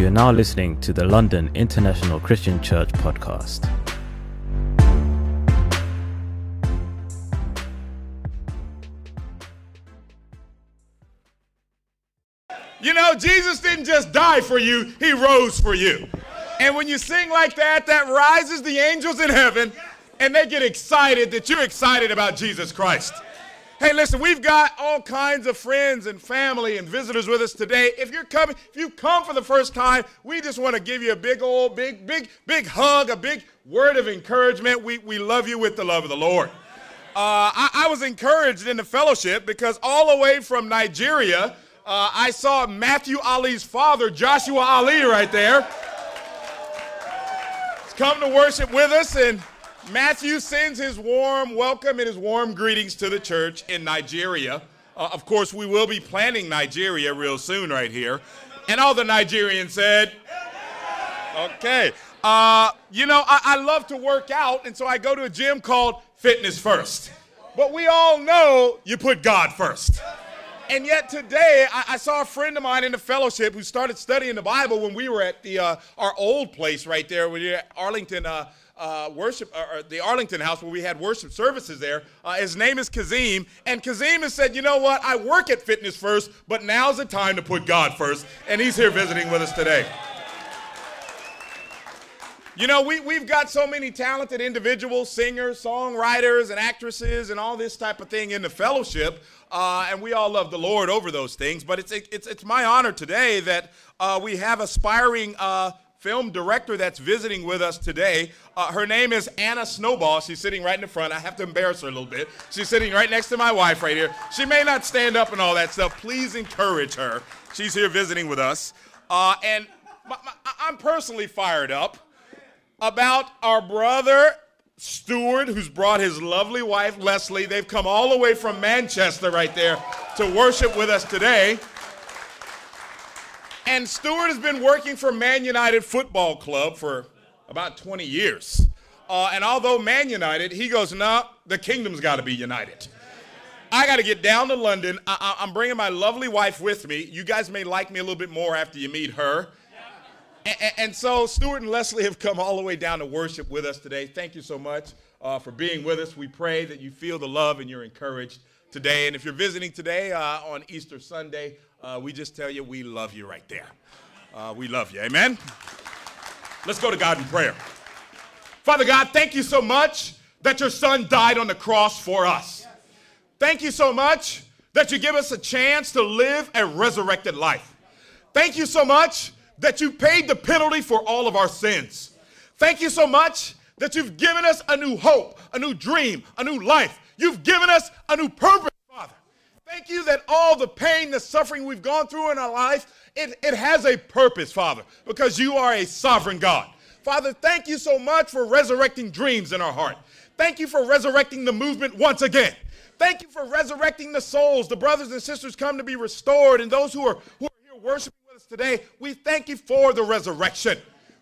You are now listening to the London International Christian Church podcast. You know, Jesus didn't just die for you, he rose for you. And when you sing like that, that rises the angels in heaven and they get excited that you're excited about Jesus Christ. Hey, listen, we've got all kinds of friends and family and visitors with us today. If you're coming, if you come for the first time, we just want to give you a big old, big, big, big hug, a big word of encouragement. We, we love you with the love of the Lord. Uh, I, I was encouraged in the fellowship because all the way from Nigeria, uh, I saw Matthew Ali's father, Joshua Ali, right there. He's come to worship with us, and Matthew sends his warm welcome and his warm greetings to the church in Nigeria. Uh, of course, we will be planning Nigeria real soon, right here. And all the Nigerians said, okay. Uh, you know, I, I love to work out, and so I go to a gym called Fitness First. But we all know you put God first. And yet today, I, I, saw a friend of mine in the fellowship who started studying the Bible when we were at the uh, our old place right there, when you're at Arlington uh, uh, worship, or the Arlington House where we had worship services there. Uh, his name is Kazim, and Kazim has said, "You know what? I work at Fitness First, but now's the time to put God first. And he's here visiting with us today. You know, we, we've got so many talented individuals, singers, songwriters, and actresses, and all this type of thing in the fellowship. Uh, and we all love the Lord over those things. But it's, it's, it's my honor today that uh, we have aspiring uh, film director that's visiting with us today. Uh, her name is Anna Snowball. She's sitting right in the front. I have to embarrass her a little bit. She's sitting right next to my wife right here. She may not stand up and all that stuff. Please encourage her. She's here visiting with us. Uh, and my, my, I'm personally fired up about our brother Stuart, who's brought his lovely wife Leslie. They've come all the way from Manchester right there to worship with us today. And Stuart has been working for Man United Football Club for about 20 years. Uh, and although Man United, he goes, nah, the kingdom's got to be united. I got to get down to London. I- am bringing my lovely wife with me. You guys may like me a little bit more after you meet her. And, and, so Stuart and Leslie have come all the way down to worship with us today. Thank you so much uh, for being with us. We pray that you feel the love and you're encouraged today. And if you're visiting today uh, on Easter Sunday, uh, we just tell you we love you right there. Uh, we love you. Amen. Let's go to God in prayer. Father God, thank you so much that your son died on the cross for us. Thank you so much that you give us a chance to live a resurrected life. Thank you so much that you paid the penalty for all of our sins. Thank you so much that you've given us a new hope, a new dream, a new life. You've given us a new purpose. Thank you that all the pain, the suffering we've gone through in our life, it, it has a purpose, Father, because you are a sovereign God. Father, thank you so much for resurrecting dreams in our heart. Thank you for resurrecting the movement once again. Thank you for resurrecting the souls. The brothers and sisters come to be restored, and those who are, who are here worshiping with us today, we thank you for the resurrection.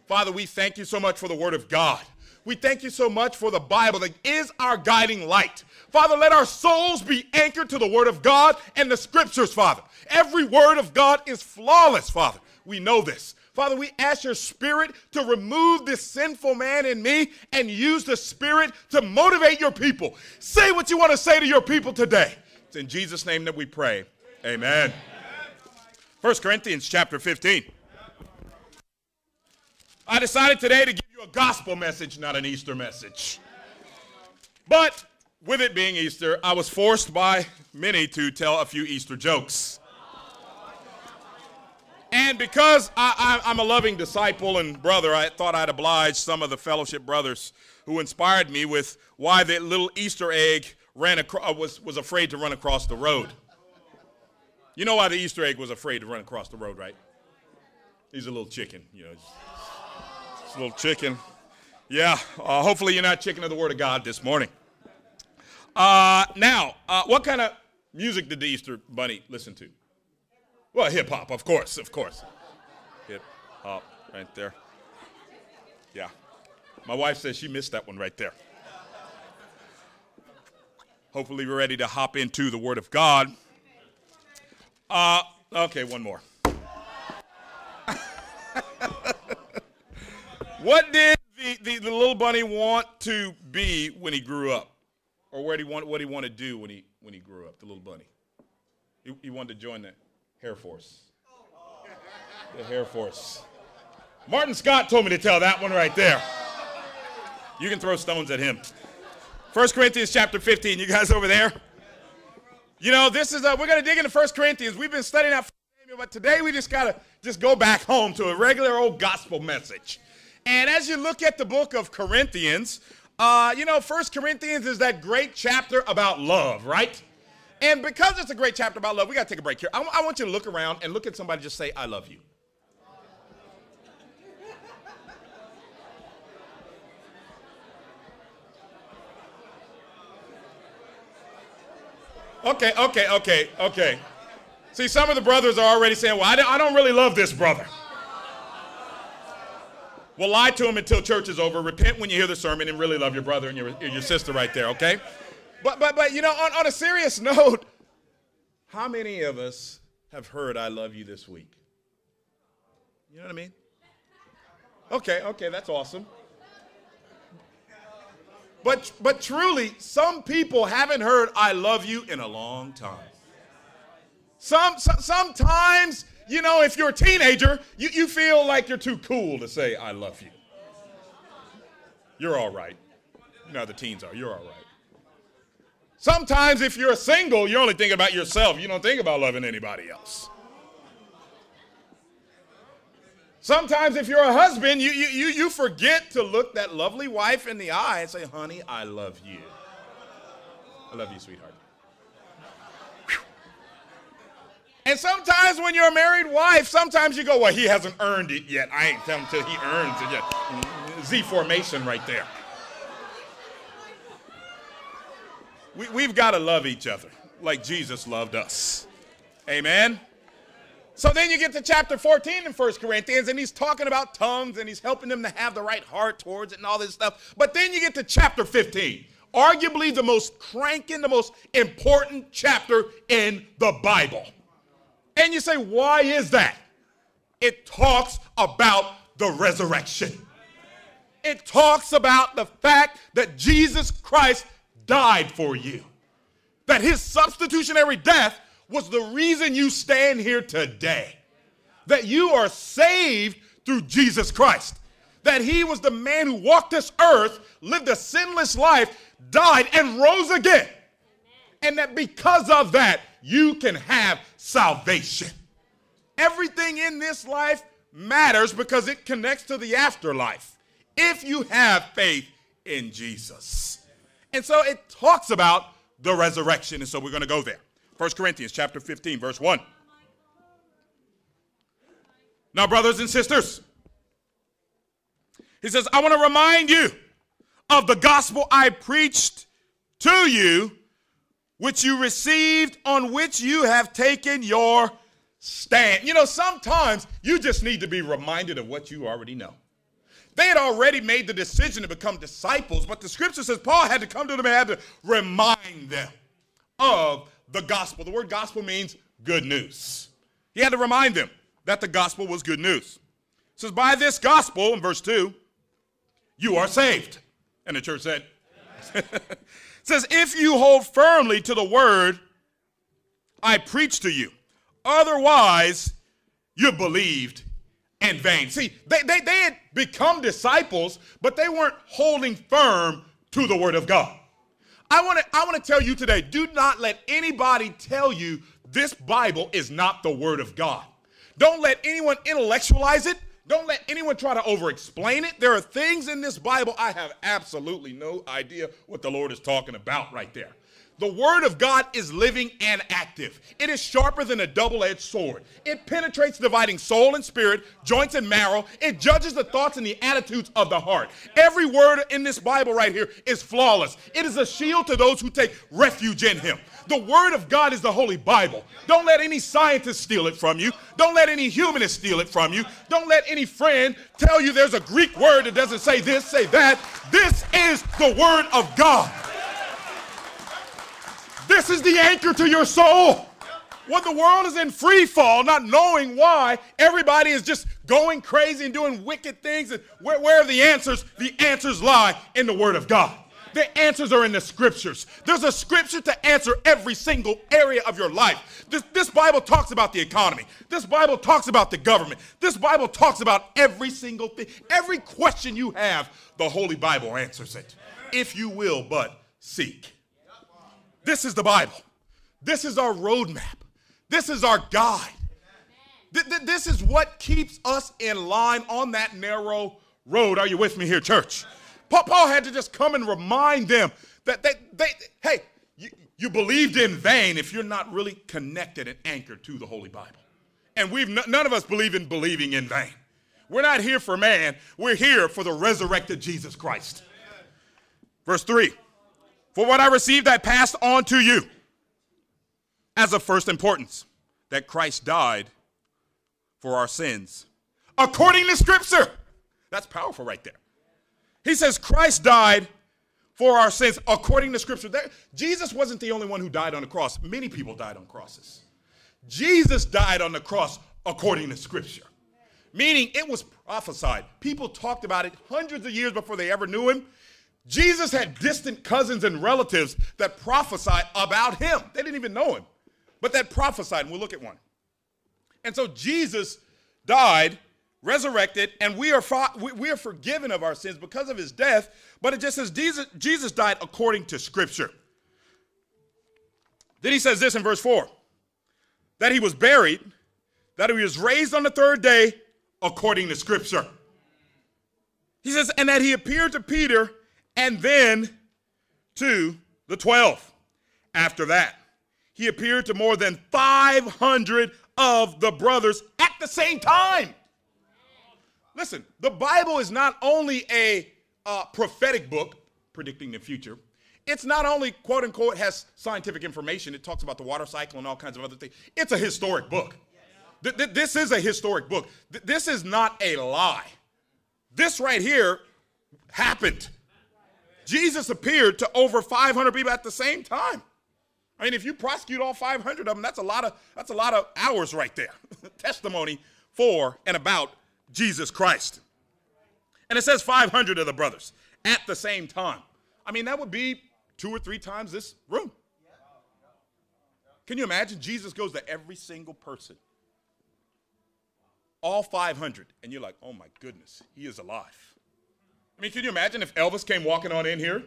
Father, we thank you so much for the Word of God. We thank you so much for the Bible that is our guiding light. Father, let our souls be anchored to the Word of God and the Scriptures, Father. Every Word of God is flawless, Father. We know this. Father, we ask your Spirit to remove this sinful man in me and use the Spirit to motivate your people. Say what you want to say to your people today. It's in Jesus' name that we pray. Amen. 1 Corinthians chapter 15. I decided today to give you a gospel message, not an Easter message. But with it being Easter, I was forced by many to tell a few Easter jokes. And because I, am a loving disciple and brother, I thought I'd oblige some of the fellowship brothers who inspired me with why the little Easter egg ran across, was, was afraid to run across the road. You know why the Easter egg was afraid to run across the road, right? He's a little chicken, you know. It's a little chicken. Yeah, uh, hopefully you're not chicken of the Word of God this morning. Uh, now, uh, what kind of music did the Easter Bunny listen to? Well, hip hop, of course, of course. Hip hop, right there. Yeah. My wife says she missed that one right there. Hopefully, we're ready to hop into the Word of God. Uh, okay, one more. What did the, the, the, little bunny want to be when he grew up? Or what did he want, what he wanted to do when he, when he grew up, the little bunny? He, he wanted to join the Air Force. The Air Force. Martin Scott told me to tell that one right there. You can throw stones at him. 1 Corinthians chapter 15. You guys over there? You know, this is, a, we're going to dig into 1 Corinthians. We've been studying out but today we just got to just go back home to a regular old gospel message. And as you look at the book of Corinthians, uh, you know, First Corinthians is that great chapter about love, right? And because it's a great chapter about love, we got to take a break here. I, I want you to look around and look at somebody just say, I love you. Okay, okay, okay, okay. See, some of the brothers are already saying, well, I don't really love this brother. Well, lie to them until church is over. Repent when you hear the sermon and really love your brother and your, your sister right there, okay? But, but, but you know, on, on a serious note, how many of us have heard I love you this week? You know what I mean? Okay, okay, that's awesome. But, but truly, some people haven't heard I love you in a long time. Some, some, sometimes you know, if you're a teenager, you, you feel like you're too cool to say, I love you. You're all right. You know how the teens are. You're all right. Sometimes if you're single, you're only thinking about yourself. You don't think about loving anybody else. Sometimes if you're a husband, you, you, you, you forget to look that lovely wife in the eye and say, honey, I love you. I love you, sweetheart. And sometimes when you're a married wife, sometimes you go, well, he hasn't earned it yet. I ain't telling him till he earns it yet. Z formation right there. We, we've got to love each other like Jesus loved us. Amen. So then you get to chapter 14 in 1 Corinthians, and he's talking about tongues and he's helping them to have the right heart towards it and all this stuff. But then you get to chapter 15, arguably the most cranking, the most important chapter in the Bible. And you say, why is that? It talks about the resurrection. It talks about the fact that Jesus Christ died for you, that his substitutionary death was the reason you stand here today, that you are saved through Jesus Christ, that he was the man who walked this earth, lived a sinless life, died, and rose again. And that because of that, you can have salvation. Everything in this life matters because it connects to the afterlife if you have faith in Jesus. And so it talks about the resurrection, and so we're going to go there. 1 Corinthians chapter 15, verse 1. Now, brothers and sisters, he says, I want to remind you of the gospel I preached to you which you received, on which you have taken your stand. You know, sometimes you just need to be reminded of what you already know. They had already made the decision to become disciples, but the scripture says Paul had to come to them and had to remind them of the gospel. The word gospel means good news. He had to remind them that the gospel was good news. It says, By this gospel, in verse 2, you are saved. And the church said, says, If you hold firmly to the word I preach to you, otherwise you believed in vain. See, they, they, they had become disciples, but they weren't holding firm to the word of God. I want to I want to tell you today, do not let anybody tell you this Bible is not the word of God. Don't let anyone intellectualize it. Don't let anyone try to over explain it. There are things in this Bible I have absolutely no idea what the Lord is talking about right there. The Word of God is living and active. It is sharper than a double edged sword. It penetrates, dividing soul and spirit, joints and marrow. It judges the thoughts and the attitudes of the heart. Every word in this Bible right here is flawless. It is a shield to those who take refuge in Him. The Word of God is the Holy Bible. Don't let any scientist steal it from you. Don't let any humanist steal it from you. Don't let any friend tell you there's a Greek word that doesn't say this, say that. This is the Word of God. This is the anchor to your soul. When the world is in free fall, not knowing why, everybody is just going crazy and doing wicked things. And where, where are the answers? The answers lie in the Word of God. The answers are in the scriptures. There's a scripture to answer every single area of your life. This, this Bible talks about the economy. This Bible talks about the government. This Bible talks about every single thing. Every question you have, the Holy Bible answers it. If you will but seek. This is the Bible. This is our roadmap. This is our guide. This is what keeps us in line on that narrow road. Are you with me here, church? Paul had to just come and remind them that they, they hey, you, you believed in vain if you're not really connected and anchored to the Holy Bible. And we've none of us believe in believing in vain. We're not here for man, we're here for the resurrected Jesus Christ. Verse 3 For what I received, I passed on to you as of first importance that Christ died for our sins according to Scripture. That's powerful right there. He says Christ died for our sins according to Scripture. There, Jesus wasn't the only one who died on the cross, many people died on crosses. Jesus died on the cross according to Scripture, meaning it was prophesied. People talked about it hundreds of years before they ever knew him. Jesus had distant cousins and relatives that prophesied about him. They didn't even know him but that prophesied, and we'll look at one. And so Jesus died, resurrected, and we are, we are forgiven of our sins because of his death, but it just says Jesus, died according to Scripture. Then he says this in verse 4 that he was buried, that he was raised on the third day according to Scripture. He says, and that he appeared to Peter and then to the 12 after that he appeared to more than 500 of the brothers at the same time. Listen, the Bible is not only a uh, prophetic book predicting the future, it's not only quote unquote has scientific information, it talks about the water cycle and all kinds of other things. It's a historic book. Th- th- this is a historic book. Th- this is not a lie. This right here happened. Jesus appeared to over 500 people at the same time. I mean, if you prosecute all 500 of them, that's a lot of that's a lot of hours right there. Testimony for and about Jesus Christ. And it says 500 of the brothers at the same time. I mean, that would be two or three times this room. Can you imagine? Jesus goes to every single person, all 500, and you're like, oh my goodness, he is alive. I mean, can you imagine if Elvis came walking on in here?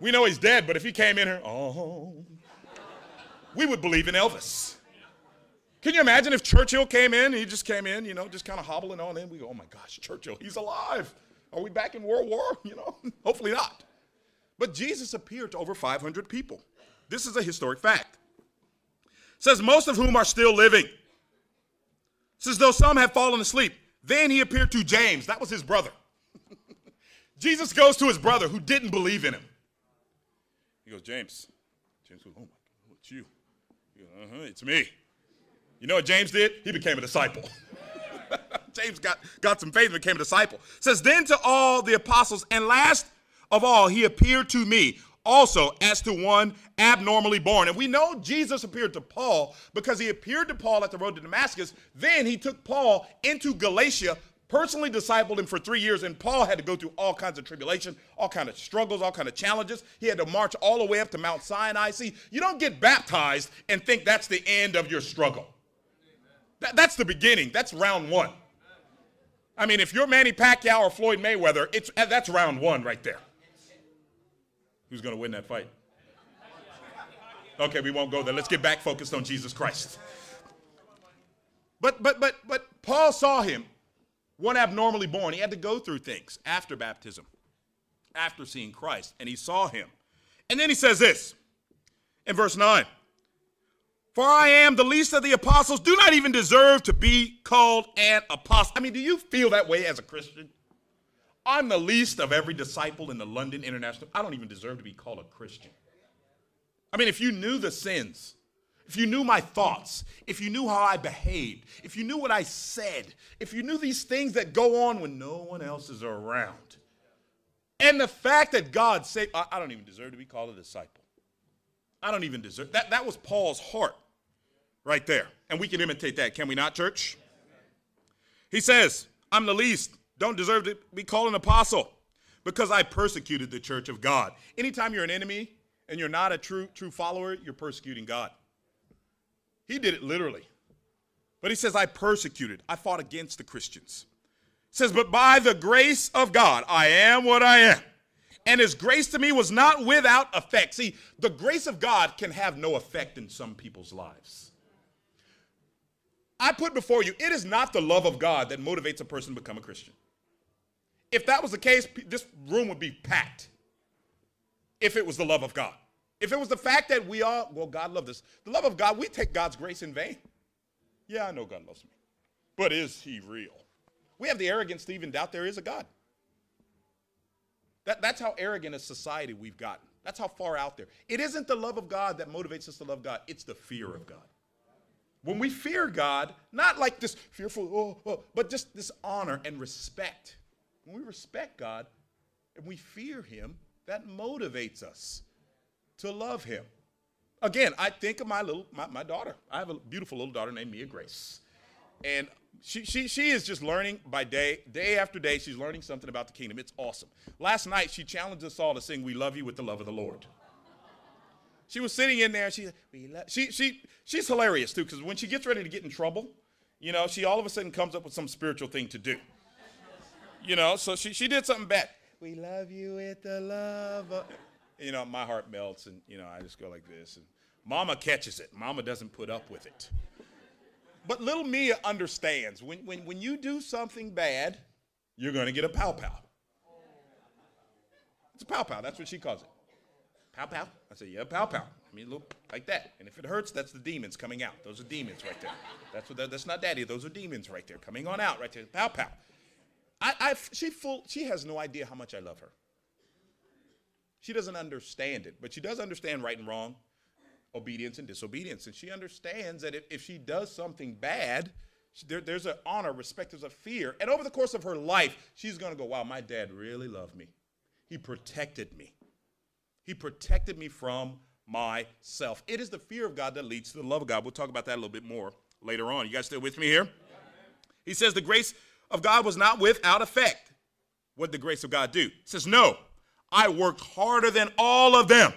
We know he's dead, but if he came in here, oh, we would believe in Elvis. Can you imagine if Churchill came in? He just came in, you know, just kind of hobbling on in. We go, oh my gosh, Churchill, he's alive. Are we back in World War? You know, hopefully not. But Jesus appeared to over 500 people. This is a historic fact. It says most of whom are still living. It says though some have fallen asleep. Then he appeared to James. That was his brother. Jesus goes to his brother who didn't believe in him. He goes, James. James goes, oh my God, it's you. He goes, uh-huh, it's me. You know what James did? He became a disciple. James got, got some faith and became a disciple. It says, then to all the apostles, and last of all, he appeared to me also as to one abnormally born. And we know Jesus appeared to Paul because he appeared to Paul at the road to Damascus. Then he took Paul into Galatia personally discipled him for three years, and Paul had to go through all kinds of tribulation, all kinds of struggles, all kinds of challenges. He had to march all the way up to Mount Sinai. See, you don't get baptized and think that's the end of your struggle. That, that's the beginning. That's round one. I mean, if you're Manny Pacquiao or Floyd Mayweather, it's, eh, that's round one right there. Who's going to win that fight? Okay, we won't go there. Let's get back focused on Jesus Christ. But but but but Paul saw him one abnormally born. He had to go through things after baptism, after seeing Christ, and he saw him. And then he says this in verse 9 For I am the least of the apostles, do not even deserve to be called an apostle. I mean, do you feel that way as a Christian? I'm the least of every disciple in the London International. I don't even deserve to be called a Christian. I mean, if you knew the sins if you knew my thoughts, if you knew how I behaved, if you knew what I said, if you knew these things that go on when no one else is around, and the fact that God said, I, I don't even deserve to be called a disciple. I don't even deserve that. That was Paul's heart. Right there. And we can imitate that, can we not, church? He says, I'm the least, don't deserve to be called an apostle because I persecuted the church of God. Anytime you're an enemy and you're not a true, true follower, you're persecuting God. He did it literally. But he says, I persecuted, I fought against the Christians. Says, But by the grace of God, I am what I am. And his grace to me was not without effect. See, the grace of God can have no effect in some people's lives. I put before you, it is not the love of God that motivates a person to become a Christian. If that was the case, this room would be packed. If it was the love of God. If it was the fact that we all, well, God loved us. The love of God, we take God's grace in vain. Yeah, I know God loves me. But is he real? We have the arrogance to even doubt there is a God. That, that's how arrogant a society we've gotten. That's how far out there. It isn't the love of God that motivates us to love God, it's the fear of God. When we fear God, not like this fearful, oh, oh, but just this honor and respect. When we respect God and we fear Him, that motivates us to love Him. Again, I think of my little my, my daughter. I have a beautiful little daughter named Mia Grace. And she, she, she is just learning by day, day after day, she's learning something about the kingdom. It's awesome. Last night, she challenged us all to sing We Love You with the Love of the Lord. She was sitting in there and she, she, she, she's hilarious too, because when she gets ready to get in trouble, you know, she all of a sudden comes up with some spiritual thing to do. You know, so she, she did something bad. We love you with the love of, you know, my heart melts and, you know, I just go like this. And mama catches it. Mama doesn't put up with it. But little Mia understands when, when, when you do something bad, you're going to get a pow pow. It's a pow pow. That's what she calls it. Pow pow. I say, yeah, pow pow. I mean, look like that. And if it hurts, that's the demons coming out. Those are demons right there. That's what. That's not daddy. Those are demons right there coming on out right there. Pow pow. I, I, she full. She has no idea how much I love her. She doesn't understand it, but she does understand right and wrong obedience and disobedience. And she understands that if, if she does something bad, there, there's an honor, respect, there's a fear. And over the course of her life, she's going to go, wow, my dad really loved me. He protected me. He protected me from myself. It is the fear of God that leads to the love of God. We'll talk about that a little bit more later on. You guys still with me here? He says the grace of God was not without effect. What did the grace of God do? He says, no, I worked harder than all of them.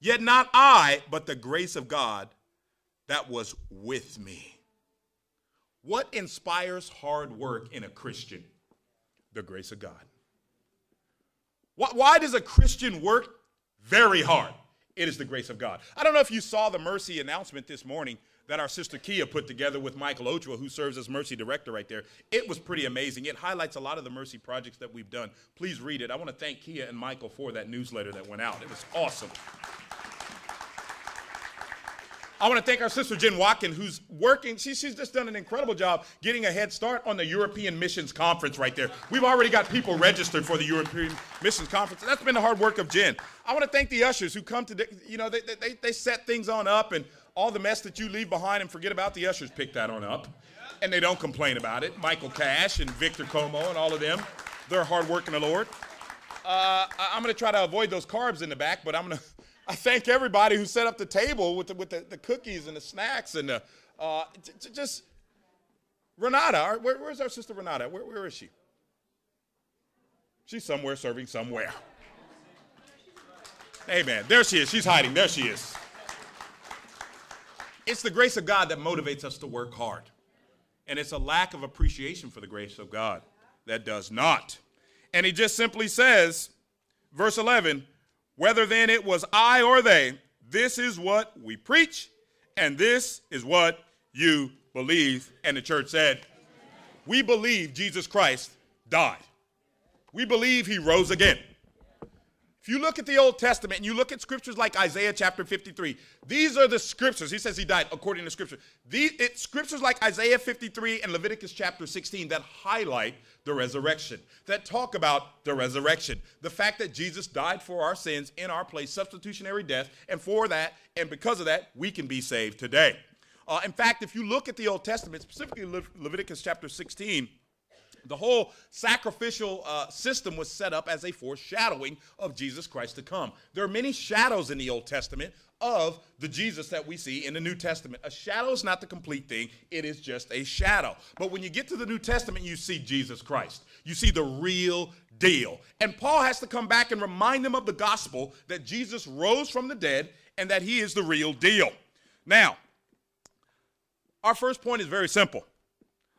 Yet not I, but the grace of God that was with me. What inspires hard work in a Christian? The grace of God. Why does a Christian work very hard? It is the grace of God. I don't know if you saw the mercy announcement this morning that our sister Kia put together with Michael Ochoa, who serves as Mercy Director right there. It was pretty amazing. It highlights a lot of the Mercy projects that we've done. Please read it. I want to thank Kia and Michael for that newsletter that went out. It was awesome. I want to thank our sister Jen Watkin, who's working. She, she's just done an incredible job getting a head start on the European Missions Conference right there. We've already got people registered for the European Missions Conference. That's been the hard work of Jen. I want to thank the ushers who come to, you know, they, they, they set things on up and all the mess that you leave behind and forget about, the ushers pick that on up. And they don't complain about it. Michael Cash and Victor Como and all of them, they're hard work in the Lord. Uh, I'm going to try to avoid those carbs in the back, but I'm going to I thank everybody who set up the table with the, with the, the cookies and the snacks and the, uh, just Renata. Where, where's our sister Renata? Where, where is she? She's somewhere serving somewhere. Amen. There she is. She's hiding. There she is. It's the grace of God that motivates us to work hard. And it's a lack of appreciation for the grace of God that does not. And he just simply says, verse 11, whether then it was I or they, this is what we preach, and this is what you believe. And the church said, We believe Jesus Christ died. We believe he rose again. You look at the Old Testament and you look at scriptures like Isaiah chapter 53, these are the scriptures. He says he died according to scripture. These it's scriptures like Isaiah 53 and Leviticus chapter 16 that highlight the resurrection, that talk about the resurrection. The fact that Jesus died for our sins in our place, substitutionary death, and for that, and because of that, we can be saved today. Uh, in fact, if you look at the Old Testament, specifically Le- Leviticus chapter 16, The whole sacrificial uh, system was set up as a foreshadowing of Jesus Christ to come. There are many shadows in the Old Testament of the Jesus that we see in the New Testament. A shadow is not the complete thing, it is just a shadow. But when you get to the New Testament, you see Jesus Christ. You see the real deal. And Paul has to come back and remind them of the gospel that Jesus rose from the dead and that he is the real deal. Now, our first point is very simple.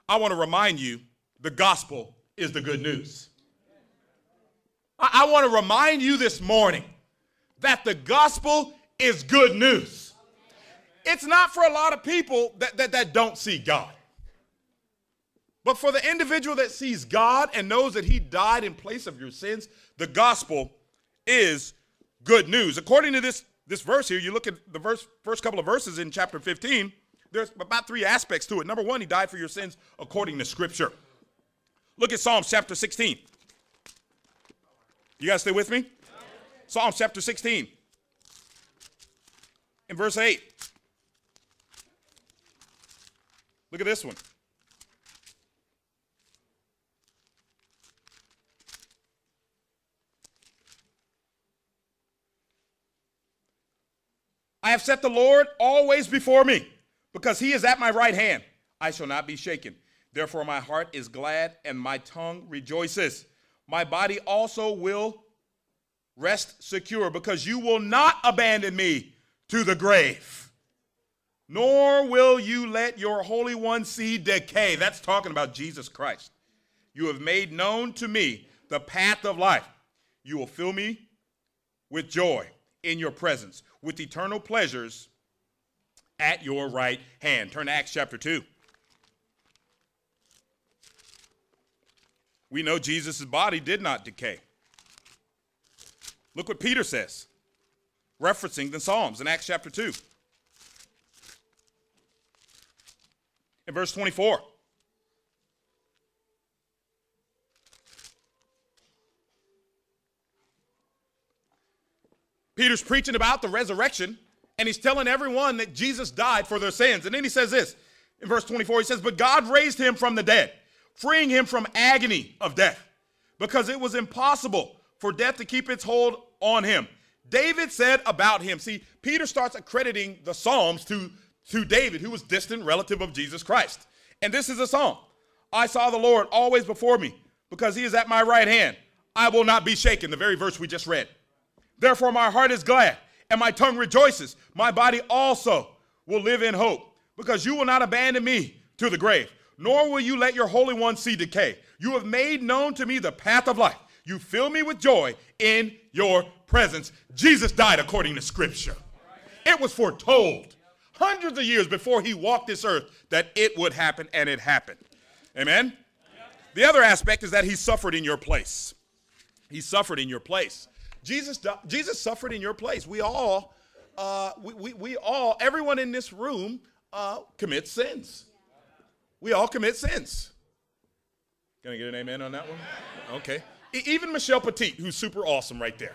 I want to remind you the gospel is the good news. I, I want to remind you this morning that the gospel is good news. It's not for a lot of people that, that, that don't see God. But for the individual that sees God and knows that He died in place of your sins, the gospel is good news. According to this, this verse here, you look at the verse, first couple of verses in chapter 15, there's about three aspects to it. Number one, He died for your sins according to Scripture. Look at Psalms chapter 16. You guys stay with me? Psalms chapter 16 in verse 8. Look at this one. I have set the Lord always before me, because he is at my right hand. I shall not be shaken. Therefore, my heart is glad and my tongue rejoices. My body also will rest secure, because you will not abandon me to the grave, nor will you let your Holy One see decay. That's talking about Jesus Christ. You have made known to me the path of life. You will fill me with joy in your presence, with eternal pleasures at your right hand. Turn to Acts chapter 2. We know Jesus' body did not decay. Look what Peter says referencing the Psalms in Acts chapter 2. In verse 24. Peter's preaching about the resurrection, and he's telling everyone that Jesus died for their sins. And then he says this in verse 24 he says, But God raised him from the dead, freeing him from agony of death, because it was impossible for death to keep its hold on him. David said about him. See, Peter starts accrediting the Psalms to, to David, who was distant relative of Jesus Christ. And this is a song. I saw the Lord always before me, because he is at my right hand. I will not be shaken, the very verse we just read. Therefore, my heart is glad, and my tongue rejoices. My body also will live in hope, because you will not abandon me to the grave, nor will you let your Holy One see decay. You have made known to me the path of life. You fill me with joy in your presence. Jesus died according to Scripture. It was foretold hundreds of years before he walked this earth that it would happen, and it happened. Amen? The other aspect is that he suffered in your place. He suffered in your place. Jesus, Jesus suffered in your place. We all, uh, we, we, we all, everyone in this room uh, commits sins. We all commit sins. Can I get an amen on that one? Okay. Even Michelle Petit, who's super awesome right there.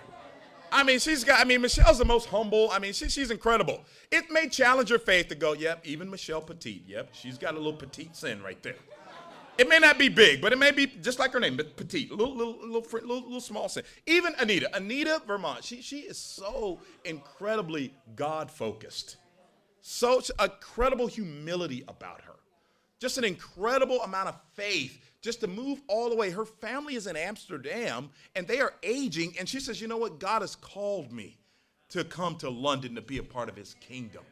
I mean, she's got, I mean, Michelle's the most humble. I mean, she, she's incredible. It may challenge your faith to go, yep, even Michelle Petit, yep, she's got a little petite sin right there. It may not be big, but it may be just like her name, petite, little, little, little, little, little small sin. Even Anita, Anita Vermont, she, she is so incredibly God focused. So incredible humility about her. Just an incredible amount of faith just to move all the way. Her family is in Amsterdam and they are aging. And she says, You know what? God has called me to come to London to be a part of his kingdom.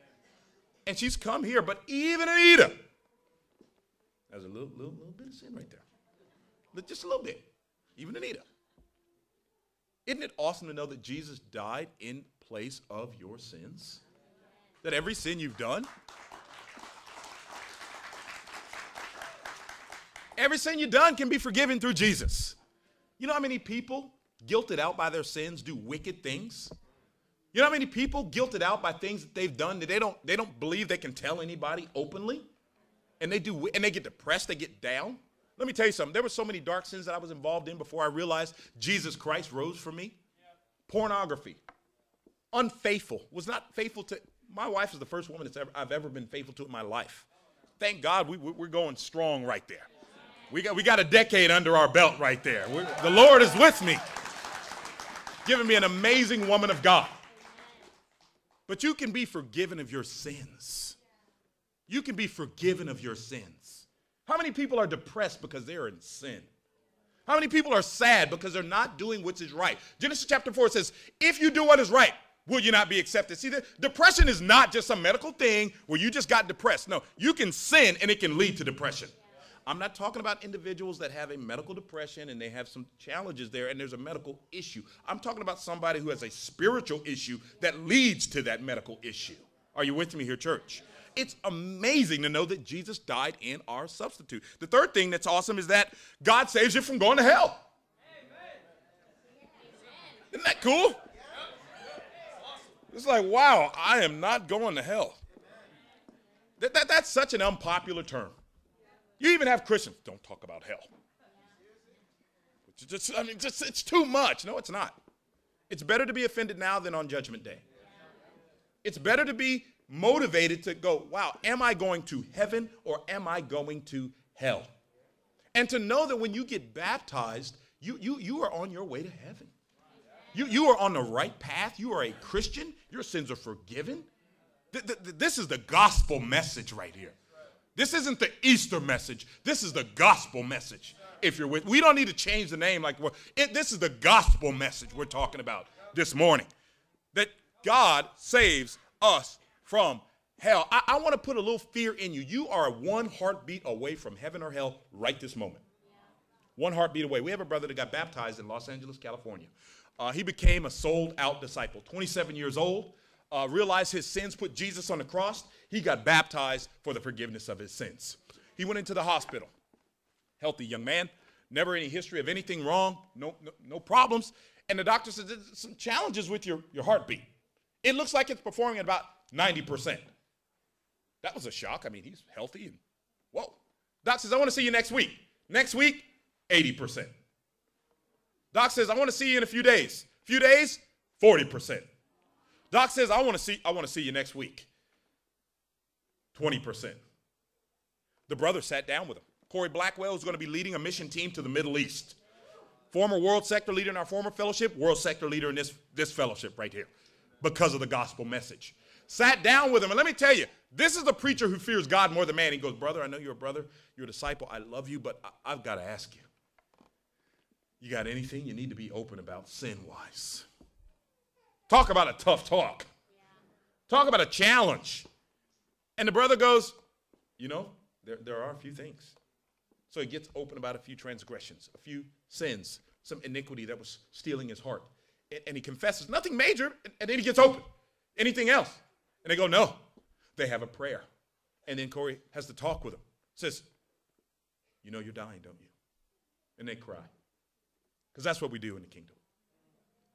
And she's come here, but even Anita has a little, little, little bit of sin right there. Just a little bit. Even Anita. Isn't it awesome to know that Jesus died in place of your sins? That every sin you've done, Every sin you've done can be forgiven through Jesus. You know how many people, guilted out by their sins, do wicked things? You know how many people, guilted out by things that they've done that they don't, they don't believe they can tell anybody openly? And they do, and they get depressed, they get down. Let me tell you something. There were so many dark sins that I was involved in before I realized Jesus Christ rose for me. Pornography, unfaithful, was not faithful to. My wife is the first woman that's ever, I've ever been faithful to in my life. Thank God we, we're going strong right there. We got, we got a decade under our belt right there. We're, the Lord is with me, giving me an amazing woman of God. But you can be forgiven of your sins. You can be forgiven of your sins. How many people are depressed because they're in sin? How many people are sad because they're not doing what is right? Genesis chapter 4 says, If you do what is right, will you not be accepted? See, the, depression is not just a medical thing where you just got depressed. No, you can sin and it can lead to depression. I'm not talking about individuals that have a medical depression and they have some challenges there and there's a medical issue. I'm talking about somebody who has a spiritual issue that leads to that medical issue. Are you with me here, church? It's amazing to know that Jesus died in our substitute. The third thing that's awesome is that God saves you from going to hell. Isn't that cool? It's like, wow, I am not going to hell. That, that, that's such an unpopular term. You even have Christians, don't talk about hell. Just, I mean, just, it's too much. No, it's not. It's better to be offended now than on Judgment Day. It's better to be motivated to go, wow, am I going to heaven or am I going to hell? And to know that when you get baptized, you, you, you are on your way to heaven. You, you are on the right path. You are a Christian. Your sins are forgiven. Th- th- this is the gospel message right here. This isn't the Easter message. This is the gospel message. If you're with, we don't need to change the name. Like, it, this is the gospel message we're talking about this morning. That God saves us from hell. I, I want to put a little fear in you. You are one heartbeat away from heaven or hell right this moment. One heartbeat away. We have a brother that got baptized in Los Angeles, California. Uh, he became a sold out disciple, 27 years old, uh, realized his sins, put Jesus on the cross. He got baptized for the forgiveness of his sins. He went into the hospital. Healthy young man, never any history of anything wrong, no, no, no problems. And the doctor said, There's some challenges with your, your heartbeat. It looks like it's performing at about 90%. That was a shock. I mean, he's healthy and whoa. Doc says, I want to see you next week. Next week, 80%. Doc says, I want to see you in a few days. A Few days, 40%. Doc says, I want to see, I want to see you next week. 20%. The brother sat down with him. Corey Blackwell is going to be leading a mission team to the Middle East. Former world sector leader in our former fellowship, world sector leader in this, this fellowship right here because of the gospel message. Sat down with him, and let me tell you, this is a preacher who fears God more than man. He goes, Brother, I know you're a brother, you're a disciple, I love you, but I, I've got to ask you. You got anything you need to be open about sin wise? Talk about a tough talk. Talk about a challenge. And the brother goes, You know, there, there are a few things. So he gets open about a few transgressions, a few sins, some iniquity that was stealing his heart. And, and he confesses nothing major, and, and then he gets open. Anything else? And they go, No. They have a prayer. And then Corey has to talk with him. Says, You know you're dying, don't you? And they cry. Because that's what we do in the kingdom.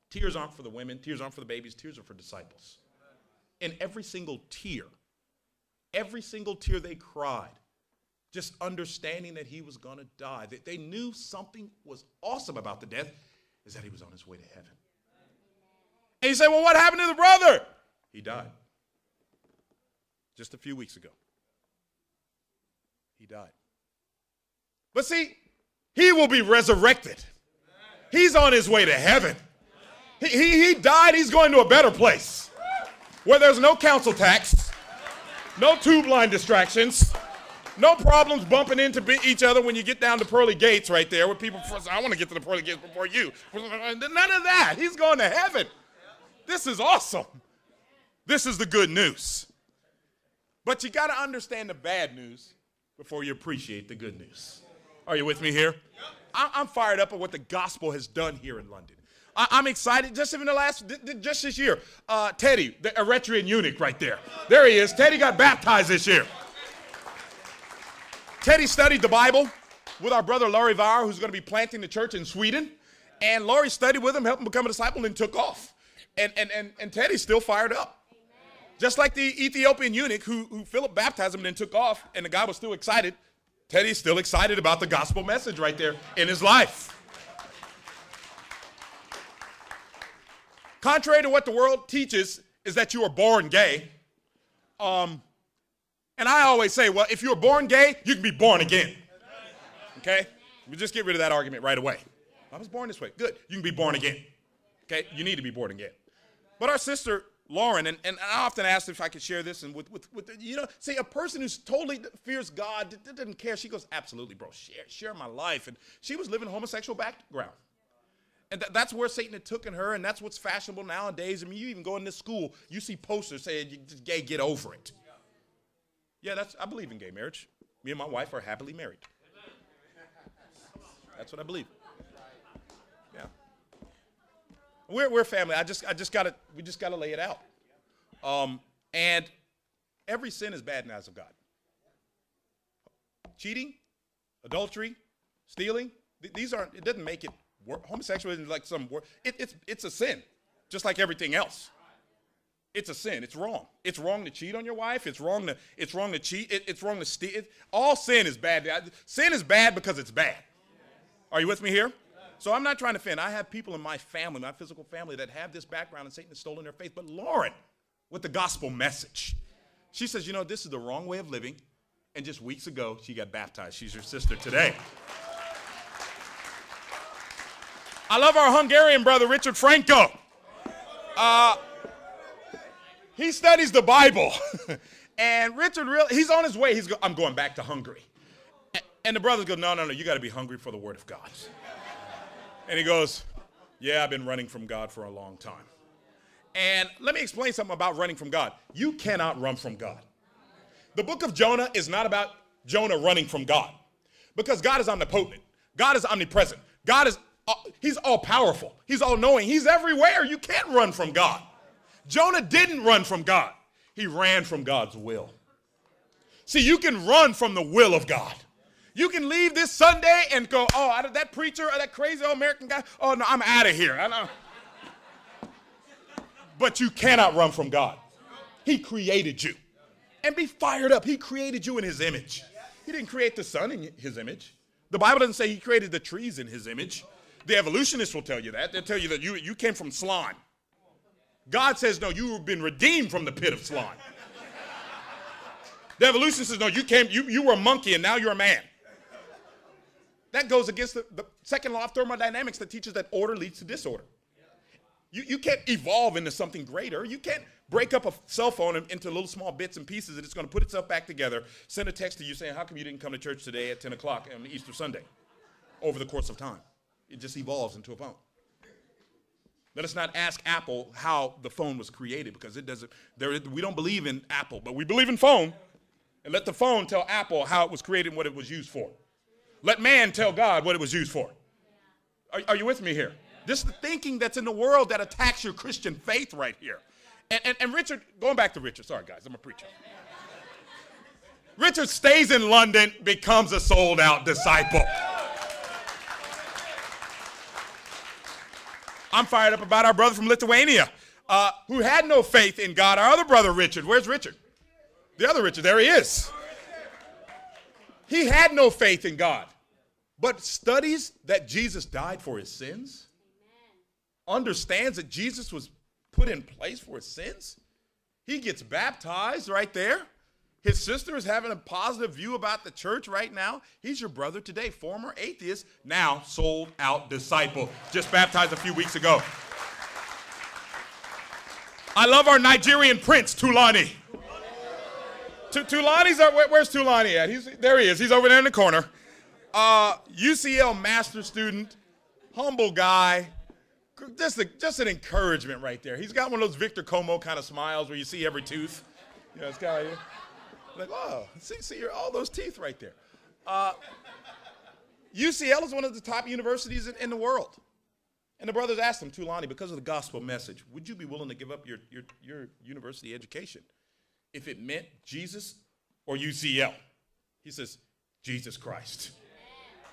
Tears aren't for the women, tears aren't for the babies, tears are for disciples. And every single tear, every single tear they cried, just understanding that he was going to die, that they knew something was awesome about the death, is that he was on his way to heaven. And you say, well, what happened to the brother? He died just a few weeks ago. He died. But see, he will be resurrected. He's on his way to heaven. He, he, he died, he's going to a better place where there's no council tax, no tube line distractions, no problems bumping into each other when you get down to pearly gates right there where people, I want to get to the pearly gates before you. None of that. He's going to heaven. This is awesome. This is the good news. But you got to understand the bad news before you appreciate the good news. Are you with me here? I'm fired up at what the gospel has done here in London. I'm excited. Just in the last, just this year, uh, Teddy, the Eritrean eunuch, right there. There he is. Teddy got baptized this year. Teddy studied the Bible with our brother Laurie Vauer, who's going to be planting the church in Sweden. And Laurie studied with him, helped him become a disciple, and took off. And and and, and Teddy's still fired up. Just like the Ethiopian eunuch who, who Philip baptized him and then took off, and the guy was still excited. Teddy's still excited about the gospel message right there in his life. Contrary to what the world teaches, is that you are born gay. Um, and I always say, well, if you're born gay, you can be born again. Okay? We just get rid of that argument right away. I was born this way. Good. You can be born again. Okay? You need to be born again. But our sister Lauren, and, and I often ask if I could share this, and with, with, with you know, see, a person who's totally fears God, doesn't care, she goes, absolutely, bro, share, share my life. And she was living homosexual background. And th- that's where Satan had taken her, and that's what's fashionable nowadays. I mean, you even go into school, you see posters saying, gay, get over it. Yeah, that's, I believe in gay marriage. Me and my wife are happily married. That's what I believe. Yeah. We're, we're family. I just, I just gotta, we just gotta lay it out. Um, and every sin is bad in the eyes of God. Cheating, adultery, stealing, th- these aren't, it doesn't make it work. Homosexuality is like some work. It, it's, it's a sin, just like everything else. It's a sin. It's wrong. It's wrong to cheat on your wife. It's wrong to, it's wrong to cheat. It, it's wrong to steal. It, all sin is bad. Sin is bad because it's bad. Are you with me here? So I'm not trying to offend. I have people in my family, my physical family, that have this background and Satan has stolen their faith. But Lauren, with the gospel message, she says, you know, this is the wrong way of living. And just weeks ago, she got baptized. She's your sister today. I love our Hungarian brother, Richard Franco. Uh, he studies the Bible. and Richard, really, he's on his way. He's go, I'm going back to Hungary. And the brothers go, no, no, no, you got to be hungry for the word of God. And he goes, Yeah, I've been running from God for a long time. And let me explain something about running from God. You cannot run from God. The book of Jonah is not about Jonah running from God because God is omnipotent, God is omnipresent, God is he's all powerful, he's all knowing, he's everywhere. You can't run from God. Jonah didn't run from God, he ran from God's will. See, you can run from the will of God. You can leave this Sunday and go, oh, that preacher or that crazy old American guy, oh, no, I'm out of here. But you cannot run from God. He created you. And be fired up. He created you in his image. He didn't create the sun in his image. The Bible doesn't say he created the trees in his image. The evolutionists will tell you that. They'll tell you that you, you came from slime. God says, no, you've been redeemed from the pit of slime. The evolutionist says, no, you came, you, you were a monkey and now you're a man. That goes against the, the second law of thermodynamics that teaches that order leads to disorder. You, you can't evolve into something greater. You can't break up a cell phone into little small bits and pieces and it's going to put itself back together, send a text to you saying, How come you didn't come to church today at 10 o'clock on Easter Sunday? Over the course of time. It just evolves into a phone. Let us not ask Apple how the phone was created because it doesn't, there, we don't believe in Apple, but we believe in phone. And let the phone tell Apple how it was created and what it was used for. Let man tell God what it was used for. Are, are you with me here? This is the thinking that's in the world that attacks your Christian faith right here. And, and, and Richard, going back to Richard, sorry guys, I'm a preacher. Richard stays in London, becomes a sold out disciple. I'm fired up about our brother from Lithuania uh, who had no faith in God. Our other brother, Richard. Where's Richard? The other Richard, there he is. He had no faith in God, but studies that Jesus died for his sins, understands that Jesus was put in place for his sins. He gets baptized right there. His sister is having a positive view about the church right now. He's your brother today, former atheist, now sold out disciple, just baptized a few weeks ago. I love our Nigerian prince, Tulani. Tulani's where, where's Tulani at? He's there. He is. He's over there in the corner. Uh, UCL master student, humble guy. Just a, just an encouragement right there. He's got one of those Victor Como kind of smiles where you see every tooth. You know, it's kind of like, oh, see, see all those teeth right there. Uh, UCL is one of the top universities in, in, the world. And the brothers asked him, Tulani, because of the gospel message, would you be willing to give up your, your, your university education? if it meant Jesus or UCL. He says, Jesus Christ.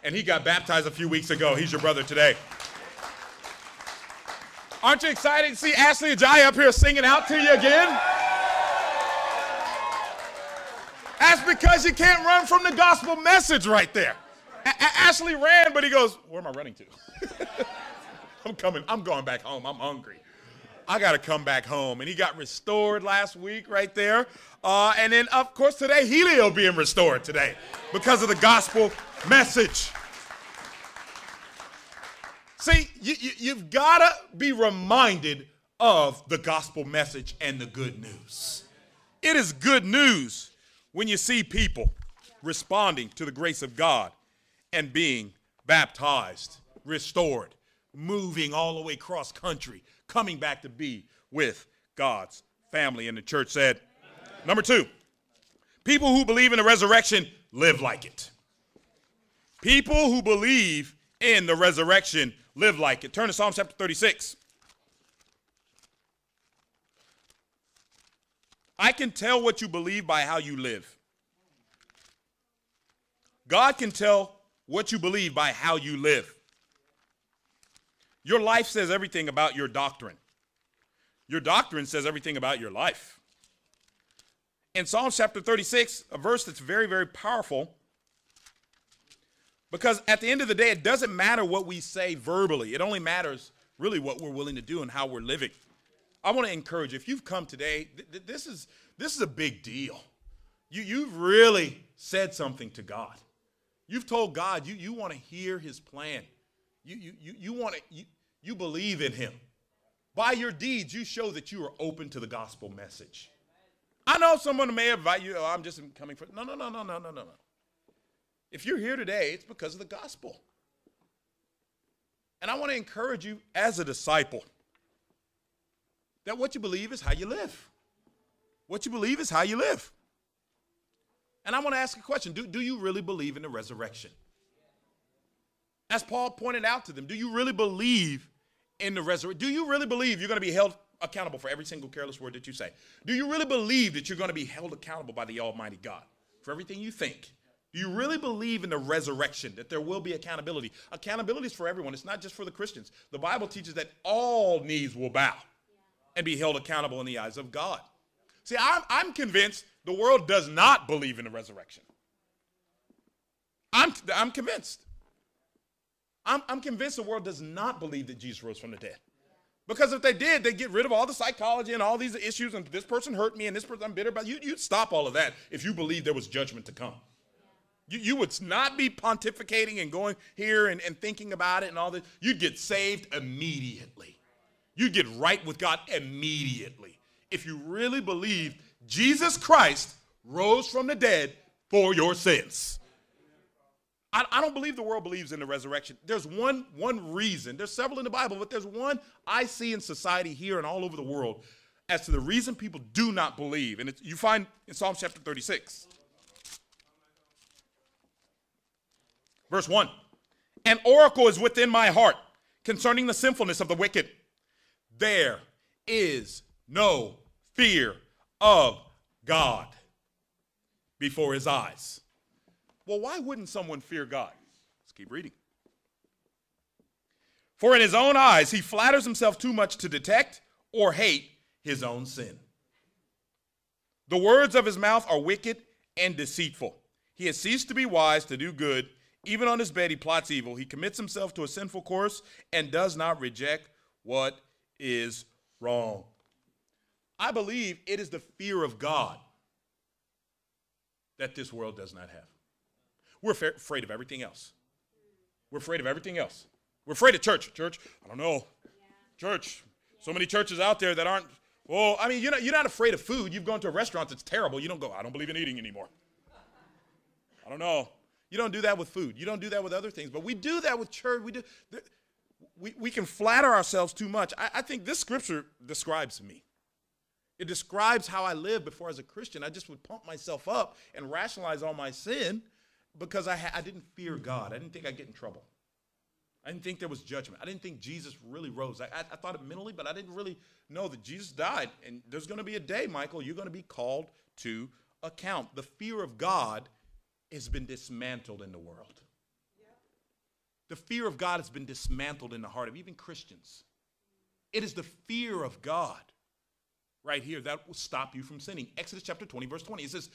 And he got baptized a few weeks ago. He's your brother today. Aren't you excited to see Ashley Ajayi up here singing out to you again? That's because you can't run from the gospel message right there. A- Ashley ran, but he goes, Where am I running to? I'm coming. I'm going back home. I'm hungry. I got to come back home. And he got restored last week right there. Uh, and then, of course, today, Helio being restored today because of the gospel message. See, you, you, you've got to be reminded of the gospel message and the good news. It is good news when you see people responding to the grace of God and being baptized, restored, moving all the way cross country, coming back to be with God's family. And the church said, Number two, people who believe in the resurrection live like it. People who believe in the resurrection live like it. Turn to Psalm chapter 36. I can tell what you believe by how you live. God can tell what you believe by how you live. Your life says everything about your doctrine. Your doctrine says everything about your life. In Psalm chapter 36, a verse that's very, very powerful, because at the end of the day, it doesn't matter what we say verbally, it only matters really what we're willing to do and how we're living. I want to encourage you, if you've come today, th- th- this, is, this is a big deal. You, you've really said something to God. You've told God you, you want to hear his plan. You, you, you, you want to, you, you believe in him. By your deeds, you show that you are open to the gospel message. I know someone may invite you, oh, I'm just coming for, no, no, no, no, no, no, no, no. If you're here today, it's because of the gospel. And I want to encourage you as a disciple that what you believe is how you live. What you believe is how you live. And I want to ask a question do, do you really believe in the resurrection? As Paul pointed out to them, do you really believe in the resurrection? Do you really believe you're going to be held accountable for every single careless word that you say? Do you really believe that you're going to be held accountable by the Almighty God for everything you think? Do you really believe in the resurrection, that there will be accountability? Accountability is for everyone, it's not just for the Christians. The Bible teaches that all knees will bow and be held accountable in the eyes of God. See, I'm, I'm convinced the world does not believe in the resurrection. I'm, I'm convinced. I'm, I'm convinced the world does not believe that Jesus rose from the dead. Because if they did, they'd get rid of all the psychology and all these issues, and this person hurt me and this person I'm bitter about. You, you'd stop all of that if you believed there was judgment to come. You, you would not be pontificating and going here and, and thinking about it and all this. You'd get saved immediately. You'd get right with God immediately. If you really believe Jesus Christ rose from the dead for your sins. I, I, don't believe the world believes in the resurrection. There's one, one reason, there's several in the Bible, but there's one I see in society here and all over the world as to the reason people do not believe. And you find in Psalm chapter 36, verse 1 An oracle is within my heart concerning the sinfulness of the wicked. There is no fear of God before his eyes. Well, why wouldn't someone fear God? Let's keep reading. For in his own eyes, he flatters himself too much to detect or hate his own sin. The words of his mouth are wicked and deceitful. He has ceased to be wise to do good. Even on his bed, he plots evil. He commits himself to a sinful course and does not reject what is wrong. I believe it is the fear of God that this world does not have. We're afraid of everything else. We're afraid of everything else. We're afraid of church. Church, I don't know. Church, so many churches out there that aren't, well, I mean, you're not, you're not afraid of food. You've gone to a restaurant that's terrible. You don't go, I don't believe in eating anymore. I don't know. You don't do that with food. You don't do that with other things. But we do that with church. We do. We, we can flatter ourselves too much. I, I think this scripture describes me. It describes how I lived before as a Christian. I just would pump myself up and rationalize all my sin because I, ha- I didn't fear God. I didn't think I'd get in trouble. I didn't think there was judgment. I didn't think Jesus really rose. I, I, I thought it mentally, but I didn't really know that Jesus died. And there's going to be a day, Michael, you're going to be called to account. The fear of God has been dismantled in the world. The fear of God has been dismantled in the heart of even Christians. It is the fear of God right here that will stop you from sinning. Exodus chapter 20, verse 20. It says,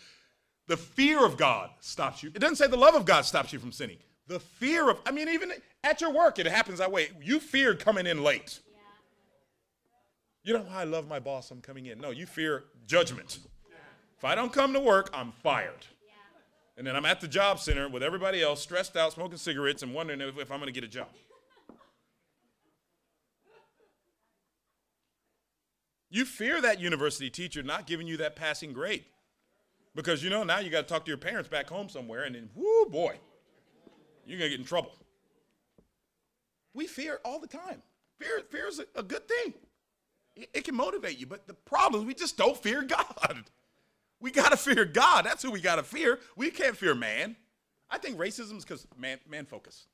The fear of God stops you. It doesn't say the love of God stops you from sinning. The fear of, I mean, even at your work, it happens that way. You feared coming in late. You know why I love my boss? I'm coming in. No, you fear judgment. If I don't come to work, I'm fired. And then I'm at the job center with everybody else, stressed out, smoking cigarettes, and wondering if, if I'm going to get a job. You fear that university teacher not giving you that passing grade. Because you know now you got to talk to your parents back home somewhere, and then, whoo, boy, you're going to get in trouble. We fear all the time. Fear, fear is a, a good thing. It, it can motivate you, but the problem is we just don't fear God. We got to fear God. That's who we got to fear. We can't fear man. I think racism is because man, man focus.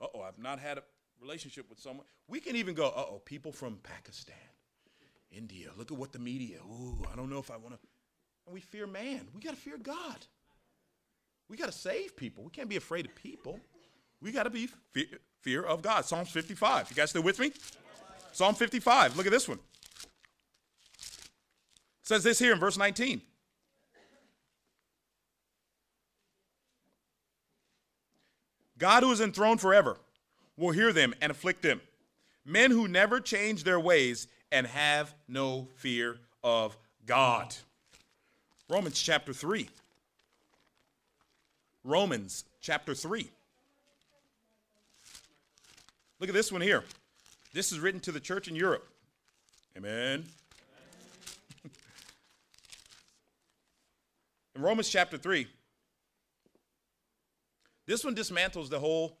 Uh oh, I've not had a relationship with someone. We can even go, uh oh, people from Pakistan, India. Look at what the media. Ooh, I don't know if I want to. And we fear man. We got to fear God. We got to save people. We can't be afraid of people. We got to be fear, fear of God. Psalms 55. You guys still with me? Psalm 55. Look at this one. Says this here in verse 19. God, who is enthroned forever, will hear them and afflict them. Men who never change their ways and have no fear of God. Romans chapter 3. Romans chapter 3. Look at this one here. This is written to the church in Europe. Amen. In Romans chapter 3, this one dismantles the whole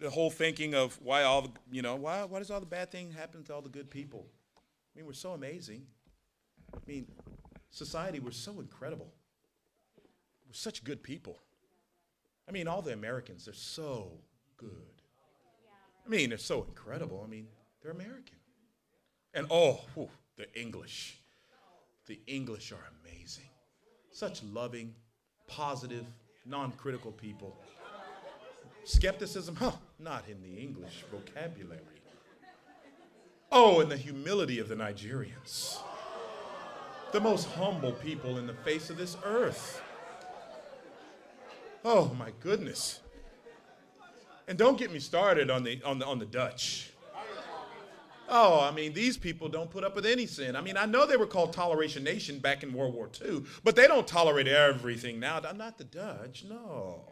the whole thinking of why all the you know why why does all the bad thing happen to all the good people? I mean, we're so amazing. I mean, society we're so incredible. We're such good people. I mean, all the Americans they're so good. I mean, they're so incredible. I mean, they're American. And oh, whew, the English. The English are amazing. Such loving, positive, non critical people. Skepticism, huh, not in the English vocabulary. Oh, and the humility of the Nigerians. The most humble people in the face of this earth. Oh, my goodness. And don't get me started on the, on the, on the Dutch. Oh, I mean, these people don't put up with any sin. I mean, I know they were called Toleration Nation back in World War II, but they don't tolerate everything now. I'm Not the Dutch, no.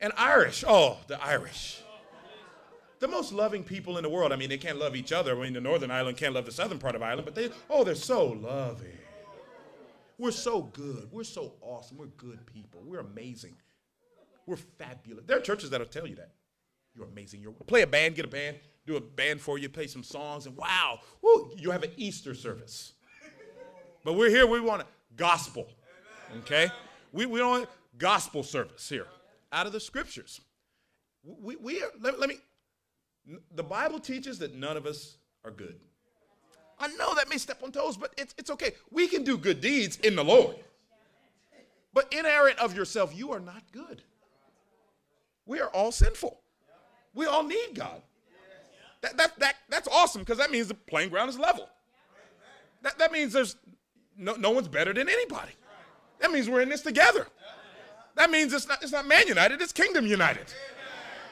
And Irish, oh, the Irish. The most loving people in the world. I mean, they can't love each other. I mean, the Northern Ireland can't love the Southern part of Ireland, but they, oh, they're so loving. We're so good. We're so awesome. We're good people. We're amazing. We're fabulous. There are churches that'll tell you that. You're amazing. You're play a band, get a band, do a band for you, play some songs, and wow, woo, you have an Easter service. But we're here, we want a gospel. Okay? We, we don't want gospel service here. Out of the scriptures. We, we are, let, let me, the Bible teaches that none of us are good. I know that may step on toes, but it's, it's okay. We can do good deeds in the Lord. But inerrant of yourself, you are not good. We are all sinful. We all need God. That, that, that, that's awesome because that means the playing ground is level. That, that means there's no, no one's better than anybody. That means we're in this together. That means it's not, it's not man united, it's kingdom united.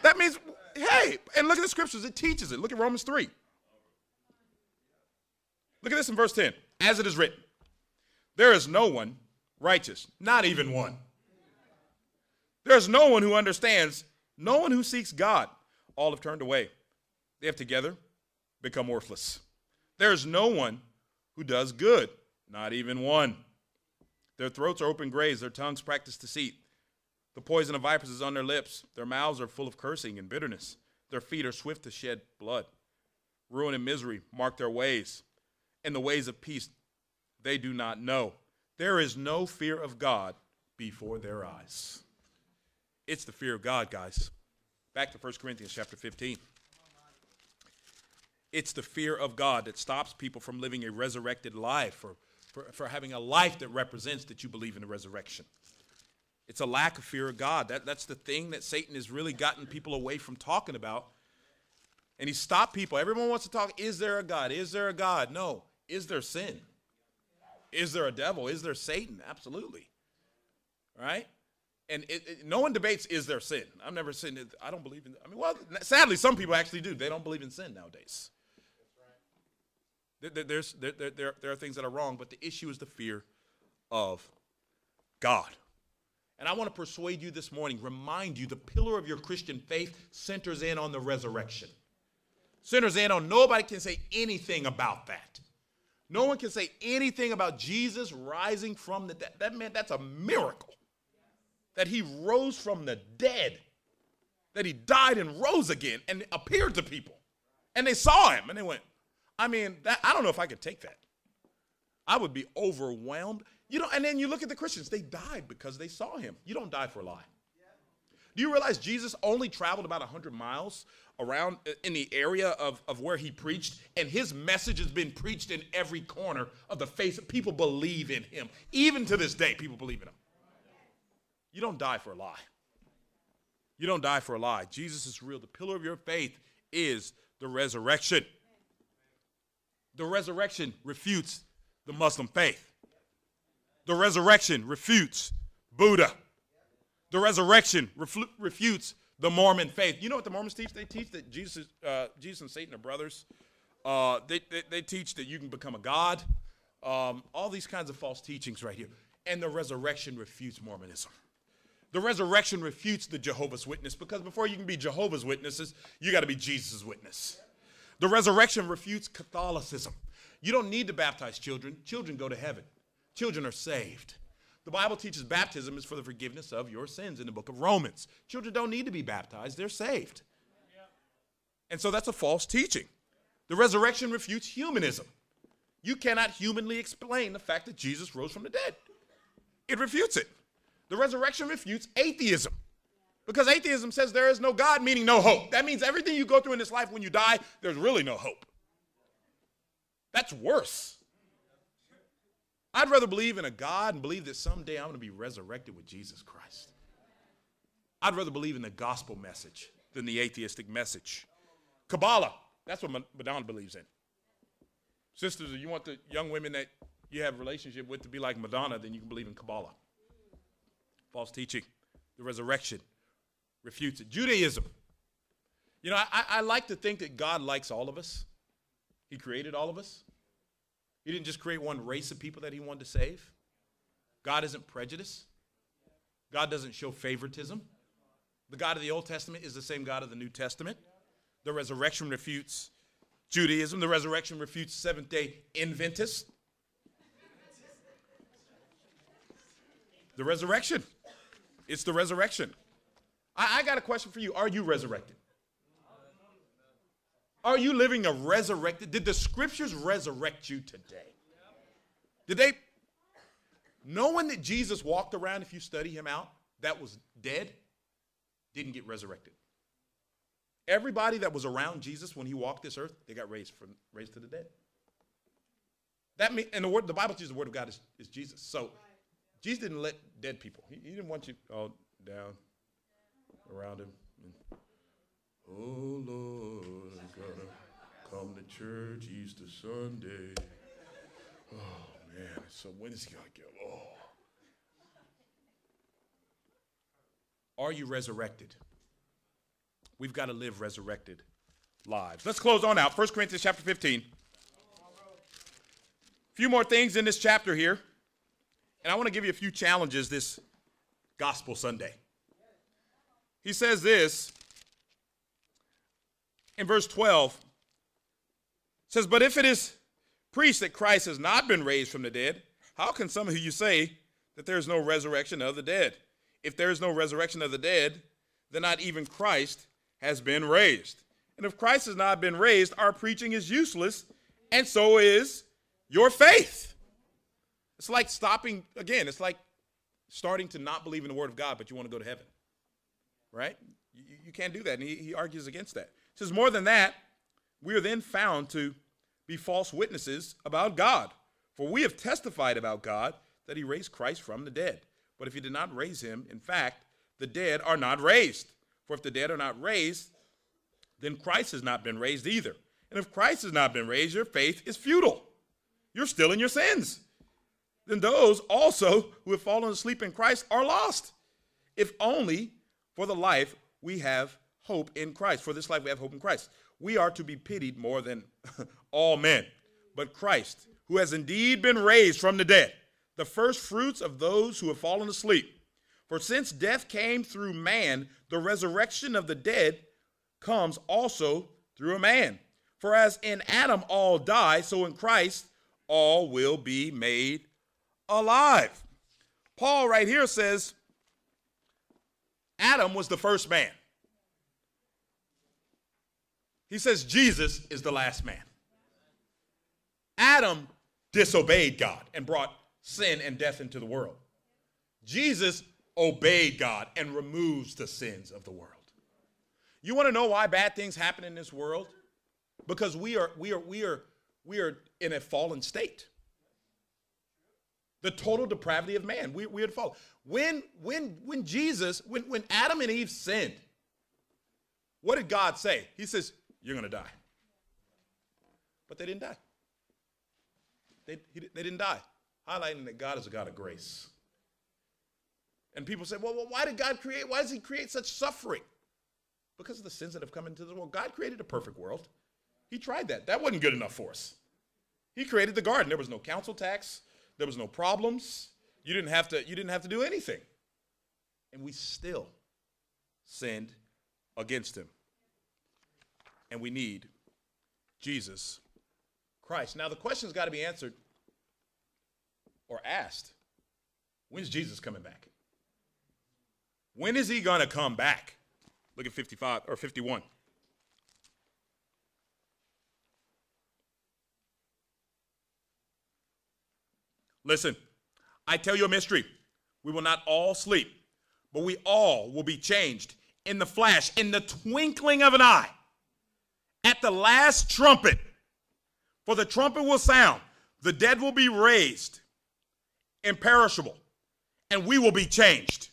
That means, hey, and look at the scriptures, it teaches it. Look at Romans 3. Look at this in verse 10. As it is written, there is no one righteous, not even one. There's no one who understands, no one who seeks God. All have turned away. They have together become worthless. There is no one who does good, not even one. Their throats are open graves, their tongues practice deceit. The poison of vipers is on their lips. Their mouths are full of cursing and bitterness. Their feet are swift to shed blood. Ruin and misery mark their ways, and the ways of peace they do not know. There is no fear of God before their eyes. It's the fear of God, guys. Back to 1 Corinthians chapter 15. It's the fear of God that stops people from living a resurrected life or for, for having a life that represents that you believe in the resurrection. It's a lack of fear of God. That, that's the thing that Satan has really gotten people away from talking about. And he stopped people. Everyone wants to talk is there a God? Is there a God? No. Is there sin? Is there a devil? Is there Satan? Absolutely. Right? and it, it, no one debates is there sin. I've never seen it. I don't believe in. I mean, well, sadly, some people actually do. They don't believe in sin nowadays. There, there's, there, there, there are things that are wrong, but the issue is the fear of God. And I want to persuade you this morning, remind you the pillar of your Christian faith centers in on the resurrection. Centers in on nobody can say anything about that. No one can say anything about Jesus rising from the dead. That man, that's a miracle. That he rose from the dead. That he died and rose again and appeared to people. And they saw him and they went, I mean, that, I don't know if I could take that. I would be overwhelmed. You know, and then you look at the Christians, they died because they saw him. You don't die for a lie. Do you realize Jesus only traveled about 100 miles around uh, in the area of, of where he preached, and his message has been preached in every corner of the face. Of people believe in him. Even to this day, people believe in him. You don't die for a lie. You don't die for a lie. Jesus is real. The pillar of your faith is the resurrection. The resurrection refutes the Muslim faith. The resurrection refutes Buddha. The resurrection refutes the Mormon faith. You know what the Mormons teach? They teach that Jesus, uh, Jesus and Satan are brothers. Uh, they, they, they, teach that you can become a god. Um, all these kinds of false teachings right here. And the resurrection refutes Mormonism. The resurrection refutes the Jehovah's Witness because before you can be Jehovah's Witnesses, you got to be Jesus' witness. The resurrection refutes Catholicism. You don't need to baptize children, children go to heaven. Children are saved. The Bible teaches baptism is for the forgiveness of your sins in the book of Romans. Children don't need to be baptized, they're saved. And so that's a false teaching. The resurrection refutes humanism. You cannot humanly explain the fact that Jesus rose from the dead, it refutes it. The resurrection refutes atheism. Because atheism says there is no God, meaning no hope. That means everything you go through in this life when you die, there's really no hope. That's worse. I'd rather believe in a God and believe that someday I'm going to be resurrected with Jesus Christ. I'd rather believe in the gospel message than the atheistic message. Kabbalah, that's what Madonna believes in. Sisters, if you want the young women that you have a relationship with to be like Madonna, then you can believe in Kabbalah. False teaching, the resurrection refutes it. Judaism. You know, I, I like to think that God likes all of us. He created all of us. He didn't just create one race of people that he wanted to save. God isn't prejudiced. God doesn't show favoritism. The God of the Old Testament is the same God of the New Testament. The resurrection refutes Judaism. The resurrection refutes Seventh day Adventists. The resurrection. It's the resurrection. I, I got a question for you. Are you resurrected? Are you living a resurrected? Did the scriptures resurrect you today? Did they? No one that Jesus walked around, if you study him out, that was dead, didn't get resurrected. Everybody that was around Jesus when he walked this earth, they got raised from raised to the dead. That mean, and the word, the Bible teaches the word of God is, is Jesus. So Jesus didn't let dead people. He, he didn't want you all down around him. And, Oh Lord, I gotta come to church Easter Sunday. Oh man, so when is he gonna get? Oh, are you resurrected? We've got to live resurrected lives. Let's close on out. 1 Corinthians chapter 15. A few more things in this chapter here. And I want to give you a few challenges this Gospel Sunday. He says this in verse 12 says, But if it is preached that Christ has not been raised from the dead, how can some of you say that there is no resurrection of the dead? If there is no resurrection of the dead, then not even Christ has been raised. And if Christ has not been raised, our preaching is useless, and so is your faith. It's like stopping, again, it's like starting to not believe in the Word of God, but you want to go to heaven. Right? You, you can't do that. And he, he argues against that He says, More than that, we are then found to be false witnesses about God. For we have testified about God that he raised Christ from the dead. But if he did not raise him, in fact, the dead are not raised. For if the dead are not raised, then Christ has not been raised either. And if Christ has not been raised, your faith is futile. You're still in your sins. Then those also who have fallen asleep in Christ are lost, if only for the life we have hope in Christ. For this life we have hope in Christ. We are to be pitied more than all men. but Christ, who has indeed been raised from the dead, the first fruits of those who have fallen asleep. For since death came through man, the resurrection of the dead comes also through a man. For as in Adam all die, so in Christ all will be made alive. Paul, right here, says Adam was the first man. He says Jesus is the last man. Adam disobeyed God and brought sin and death into the world. Jesus obeyed God and removes the sins of the world. You want to know why bad things happen in this world? Because we are we are we are we are in a fallen state. The total depravity of man. We, we had fallen. When when when Jesus, when, when Adam and Eve sinned, what did God say? He says, You're gonna die. But they didn't die. They, he, they didn't die, highlighting that God is a God of grace. And people say, well, well, why did God create, why does he create such suffering? Because of the sins that have come into the world. God created a perfect world. He tried that. That wasn't good enough for us. He created the garden. There was no council tax. There was no problems. You didn't have to, you didn't have to do anything. And we still sinned against him. And we need Jesus Christ. Now the question's got to be answered or asked. When's Jesus coming back? When is he going to come back? Look at 55 or 51. Listen, I tell you a mystery. We will not all sleep, but we all will be changed in the flash, in the twinkling of an eye, at the last trumpet. For the trumpet will sound, the dead will be raised, imperishable, and we will be changed.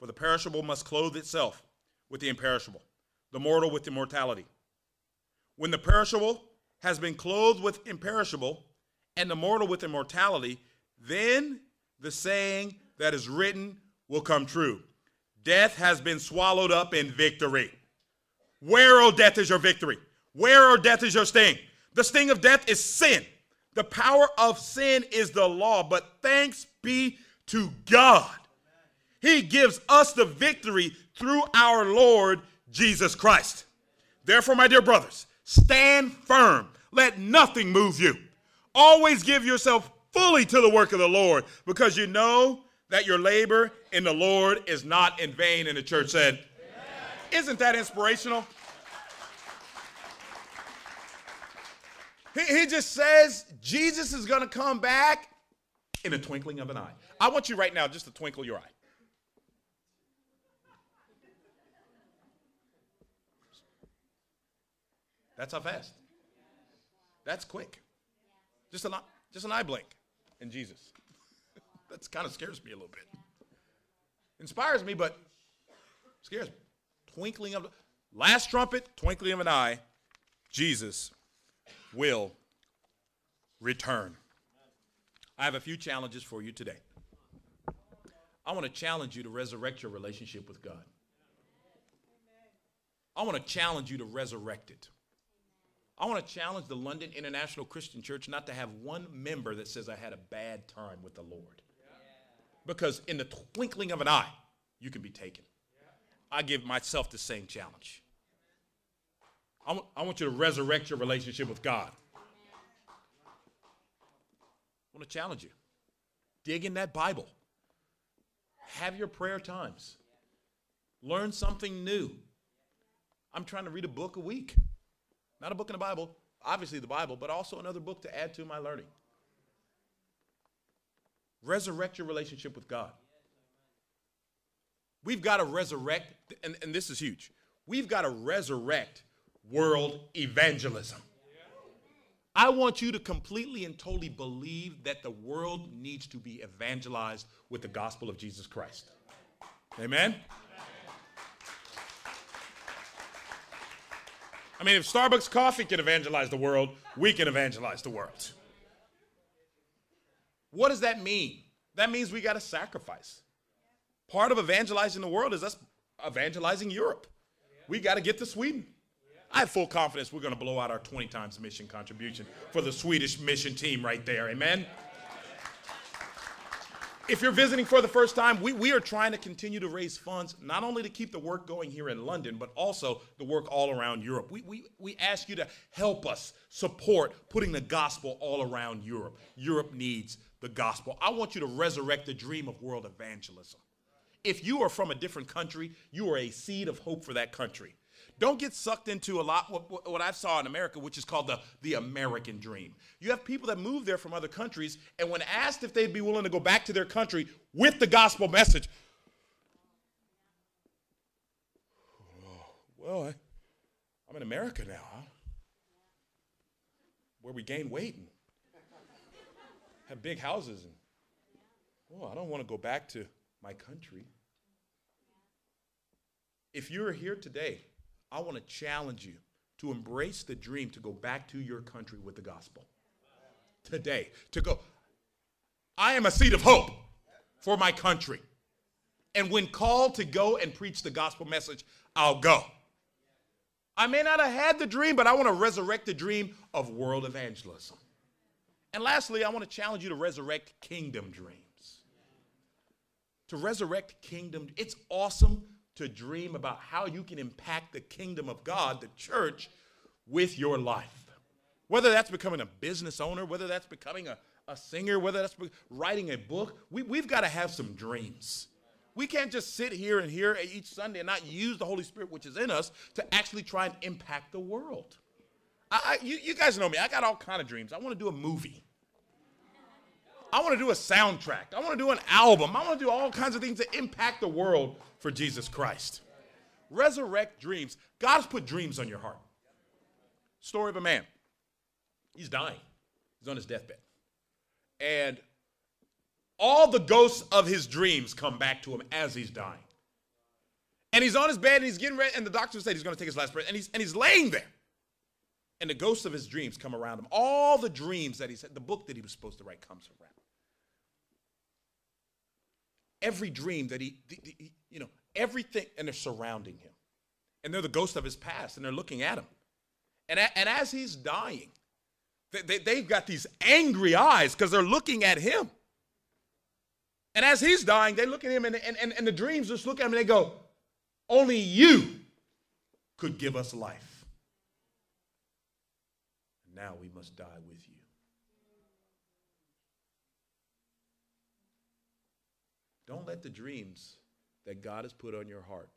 For the perishable must clothe itself with the imperishable, the mortal with immortality. When the perishable has been clothed with imperishable, and the mortal with immortality, then the saying that is written will come true. Death has been swallowed up in victory. Where, O oh, death, is your victory? Where, O oh, death, is your sting? The sting of death is sin. The power of sin is the law. But thanks be to God. He gives us the victory through our Lord Jesus Christ. Therefore, my dear brothers, stand firm. Let nothing move you. Always give yourself fully to the work of the Lord because you know that your labor in the Lord is not in vain. And the church said. Isn't that inspirational? He, he just says Jesus is going to come back in a twinkling of an eye. I want you right now just to twinkle your eye. That's how fast. That's quick. Just an, just an eye blink in Jesus. that kind of scares me a little bit. Inspires me, but scares me. Twinkling of last trumpet, twinkling of an eye, Jesus will return. I have a few challenges for you today. I want to challenge you to resurrect your relationship with God. I want to challenge you to resurrect it. I want to challenge the London International Christian Church not to have one member that says I had a bad time with the Lord. Because in the twinkling of an eye, you can be taken. I give myself the same challenge. I, w- I want you to resurrect your relationship with God. I want to challenge you. Dig in that Bible. Have your prayer times. Learn something new. I'm trying to read a book a week. Not a book in the Bible, obviously the Bible, but also another book to add to my learning. Resurrect your relationship with God. We've got to resurrect, and, and this is huge. We've got to resurrect world evangelism. I want you to completely and totally believe that the world needs to be evangelized with the gospel of Jesus Christ. Amen? I mean, if Starbucks coffee can evangelize the world, we can evangelize the world. What does that mean? That means we got to sacrifice. Part of evangelizing the world is us evangelizing Europe. We got to get to Sweden. I have full confidence we're going to blow out our 20 times mission contribution for the Swedish mission team right there. Amen. If you're visiting for the first time, we, we are trying to continue to raise funds, not only to keep the work going here in London, but also the work all around Europe. We, we, we ask you to help us support putting the gospel all around Europe. Europe needs the gospel. I want you to resurrect the dream of world evangelism. If you are from a different country, you are a seed of hope for that country. Don't get sucked into a lot what, what I saw in America, which is called the, the American dream. You have people that move there from other countries, and when asked if they'd be willing to go back to their country with the gospel message, well, I, I'm in America now, huh? Where we gain weight and have big houses and well, I don't want to go back to my country. If you're here today I want to challenge you to embrace the dream to go back to your country with the gospel. Today, to go, I am a seed of hope for my country. And when called to go and preach the gospel message, I'll go. I may not have had the dream, but I want to resurrect the dream of world evangelism. And lastly, I want to challenge you to resurrect kingdom dreams. To resurrect kingdom, it's awesome to dream about how you can impact the kingdom of God, the church, with your life. Whether that's becoming a business owner, whether that's becoming a, a singer, whether that's writing a book, we, we've got to have some dreams. We can't just sit here and hear each Sunday and not use the Holy Spirit, which is in us, to actually try and impact the world. I, I, you, you guys know me. I got all kind of dreams. I want to do a movie. I want to do a soundtrack. I want to do an album. I want to do all kinds of things to impact the world for Jesus Christ. Resurrect dreams. God's put dreams on your heart. Story of a man. He's dying. He's on his deathbed. And all the ghosts of his dreams come back to him as he's dying. And he's on his bed and he's getting ready, and the doctor said he's going to take his last breath, and he's, and he's laying there. And the ghosts of his dreams come around him. All the dreams that he said, the book that he was supposed to write comes around every dream that he, you know, everything, and they're surrounding him. And they're the ghost of his past, and they're looking at him. And, and as he's dying, they, they, have got these angry eyes because they're looking at him. And as he's dying, they look at him, and, and, and, and the dreams just look at him and they go, Only you could give us life. Now we must die with you. Don't let the dreams that God has put on your heart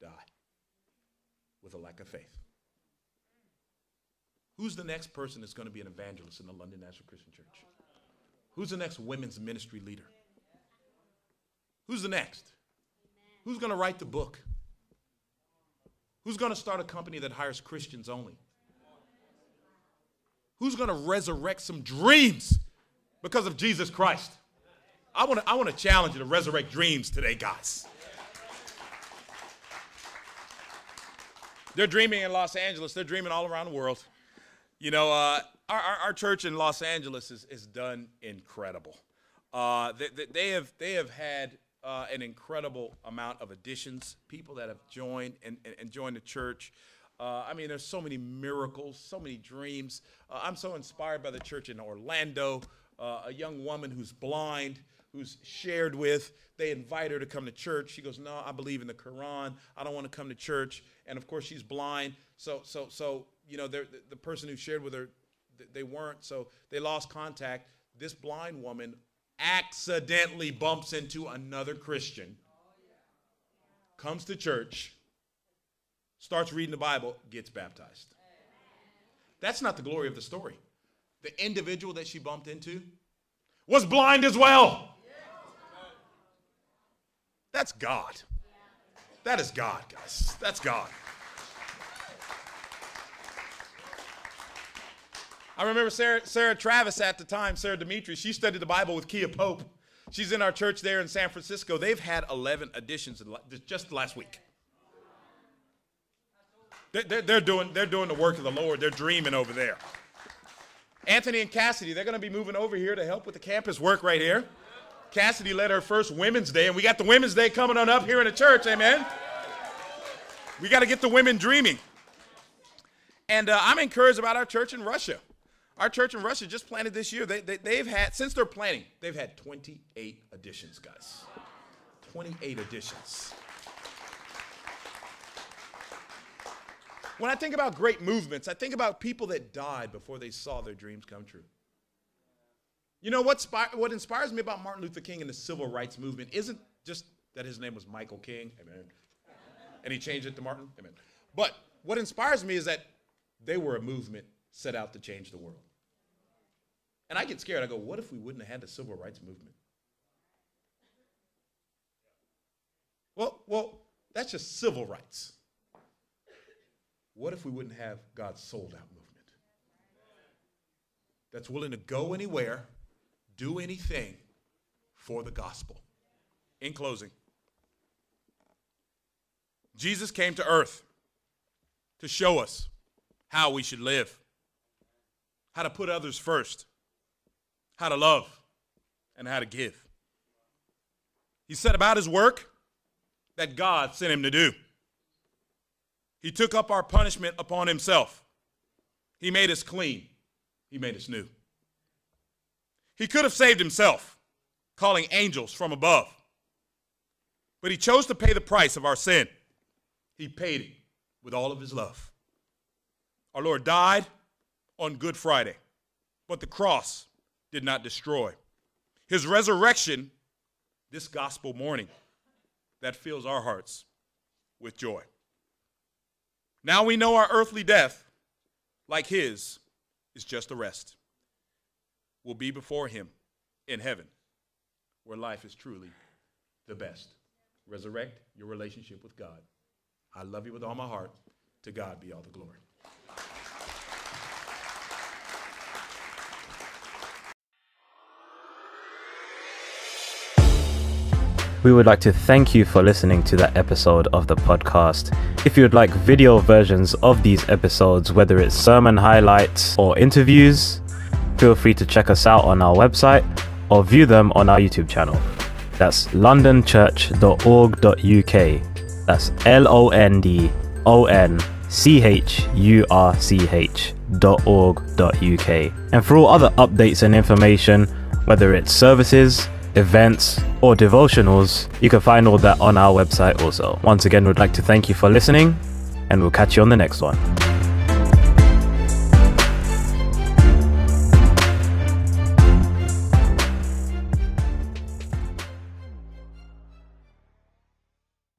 die with a lack of faith. Who's the next person that's going to be an evangelist in the London National Christian Church? Who's the next women's ministry leader? Who's the next? Who's going to write the book? Who's going to start a company that hires Christians only? Who's going to resurrect some dreams because of Jesus Christ? I want to I want to challenge you to resurrect dreams today, guys. They're dreaming in Los Angeles. They're dreaming all around the world. You know, uh, our, our, our, church in Los Angeles is, is done incredible. Uh, they, they, have they have had uh, an incredible amount of additions, people that have joined and, and, and joined the church. Uh, I mean, there's so many miracles, so many dreams. Uh, I'm so inspired by the church in Orlando. Uh, a young woman who's blind who's shared with. They invite her to come to church. She goes, "No, I believe in the Quran. I don't want to come to church." And of course, she's blind. So, so, so you know, the, the person who shared with her, they weren't. So they lost contact. This blind woman accidentally bumps into another Christian, comes to church, starts reading the Bible, gets baptized. That's not the glory of the story. The individual that she bumped into was blind as well. That's God. That is God, guys. That's God. I remember Sarah, Sarah Travis at the time, Sarah Dimitri, she studied the Bible with Kia Pope. She's in our church there in San Francisco. They've had 11 additions just last week. They're, they're, doing, they're doing the work of the Lord. They're dreaming over there. Anthony and Cassidy, they're going to be moving over here to help with the campus work right here. Cassidy led her first Women's Day, and we got the Women's Day coming on up here in the church, amen? We got to get the women dreaming. And uh, I'm encouraged about our church in Russia. Our church in Russia just planted this year. They, they, they've had, since they're planting, they've had 28 additions, guys. 28 additions. When I think about great movements, I think about people that died before they saw their dreams come true. You know what, what inspires me about Martin Luther King and the civil rights movement isn't just that his name was Michael King, amen, and he changed it to Martin, amen. But what inspires me is that they were a movement set out to change the world. And I get scared. I go, what if we wouldn't have had the civil rights movement? Well, well, that's just civil rights. What if we wouldn't have God's sold out movement? That's willing to go anywhere, do anything for the gospel. In closing, Jesus came to earth to show us how we should live, how to put others first, how to love, and how to give. He set about his work that God sent him to do. He took up our punishment upon himself. He made us clean. He made us new. He could have saved himself, calling angels from above. But he chose to pay the price of our sin. He paid it with all of his love. Our Lord died on Good Friday, but the cross did not destroy. His resurrection, this gospel morning, that fills our hearts with joy. Now we know our earthly death, like his, is just a rest. We'll be before him in heaven, where life is truly the best. Resurrect your relationship with God. I love you with all my heart. To God be all the glory. We would like to thank you for listening to that episode of the podcast. If you would like video versions of these episodes, whether it's sermon highlights or interviews, feel free to check us out on our website or view them on our YouTube channel. That's londonchurch.org.uk. That's L O N D O N C H U R C H dot. And for all other updates and information, whether it's services, events, or devotionals, you can find all that on our website also. Once again, we'd like to thank you for listening, and we'll catch you on the next one.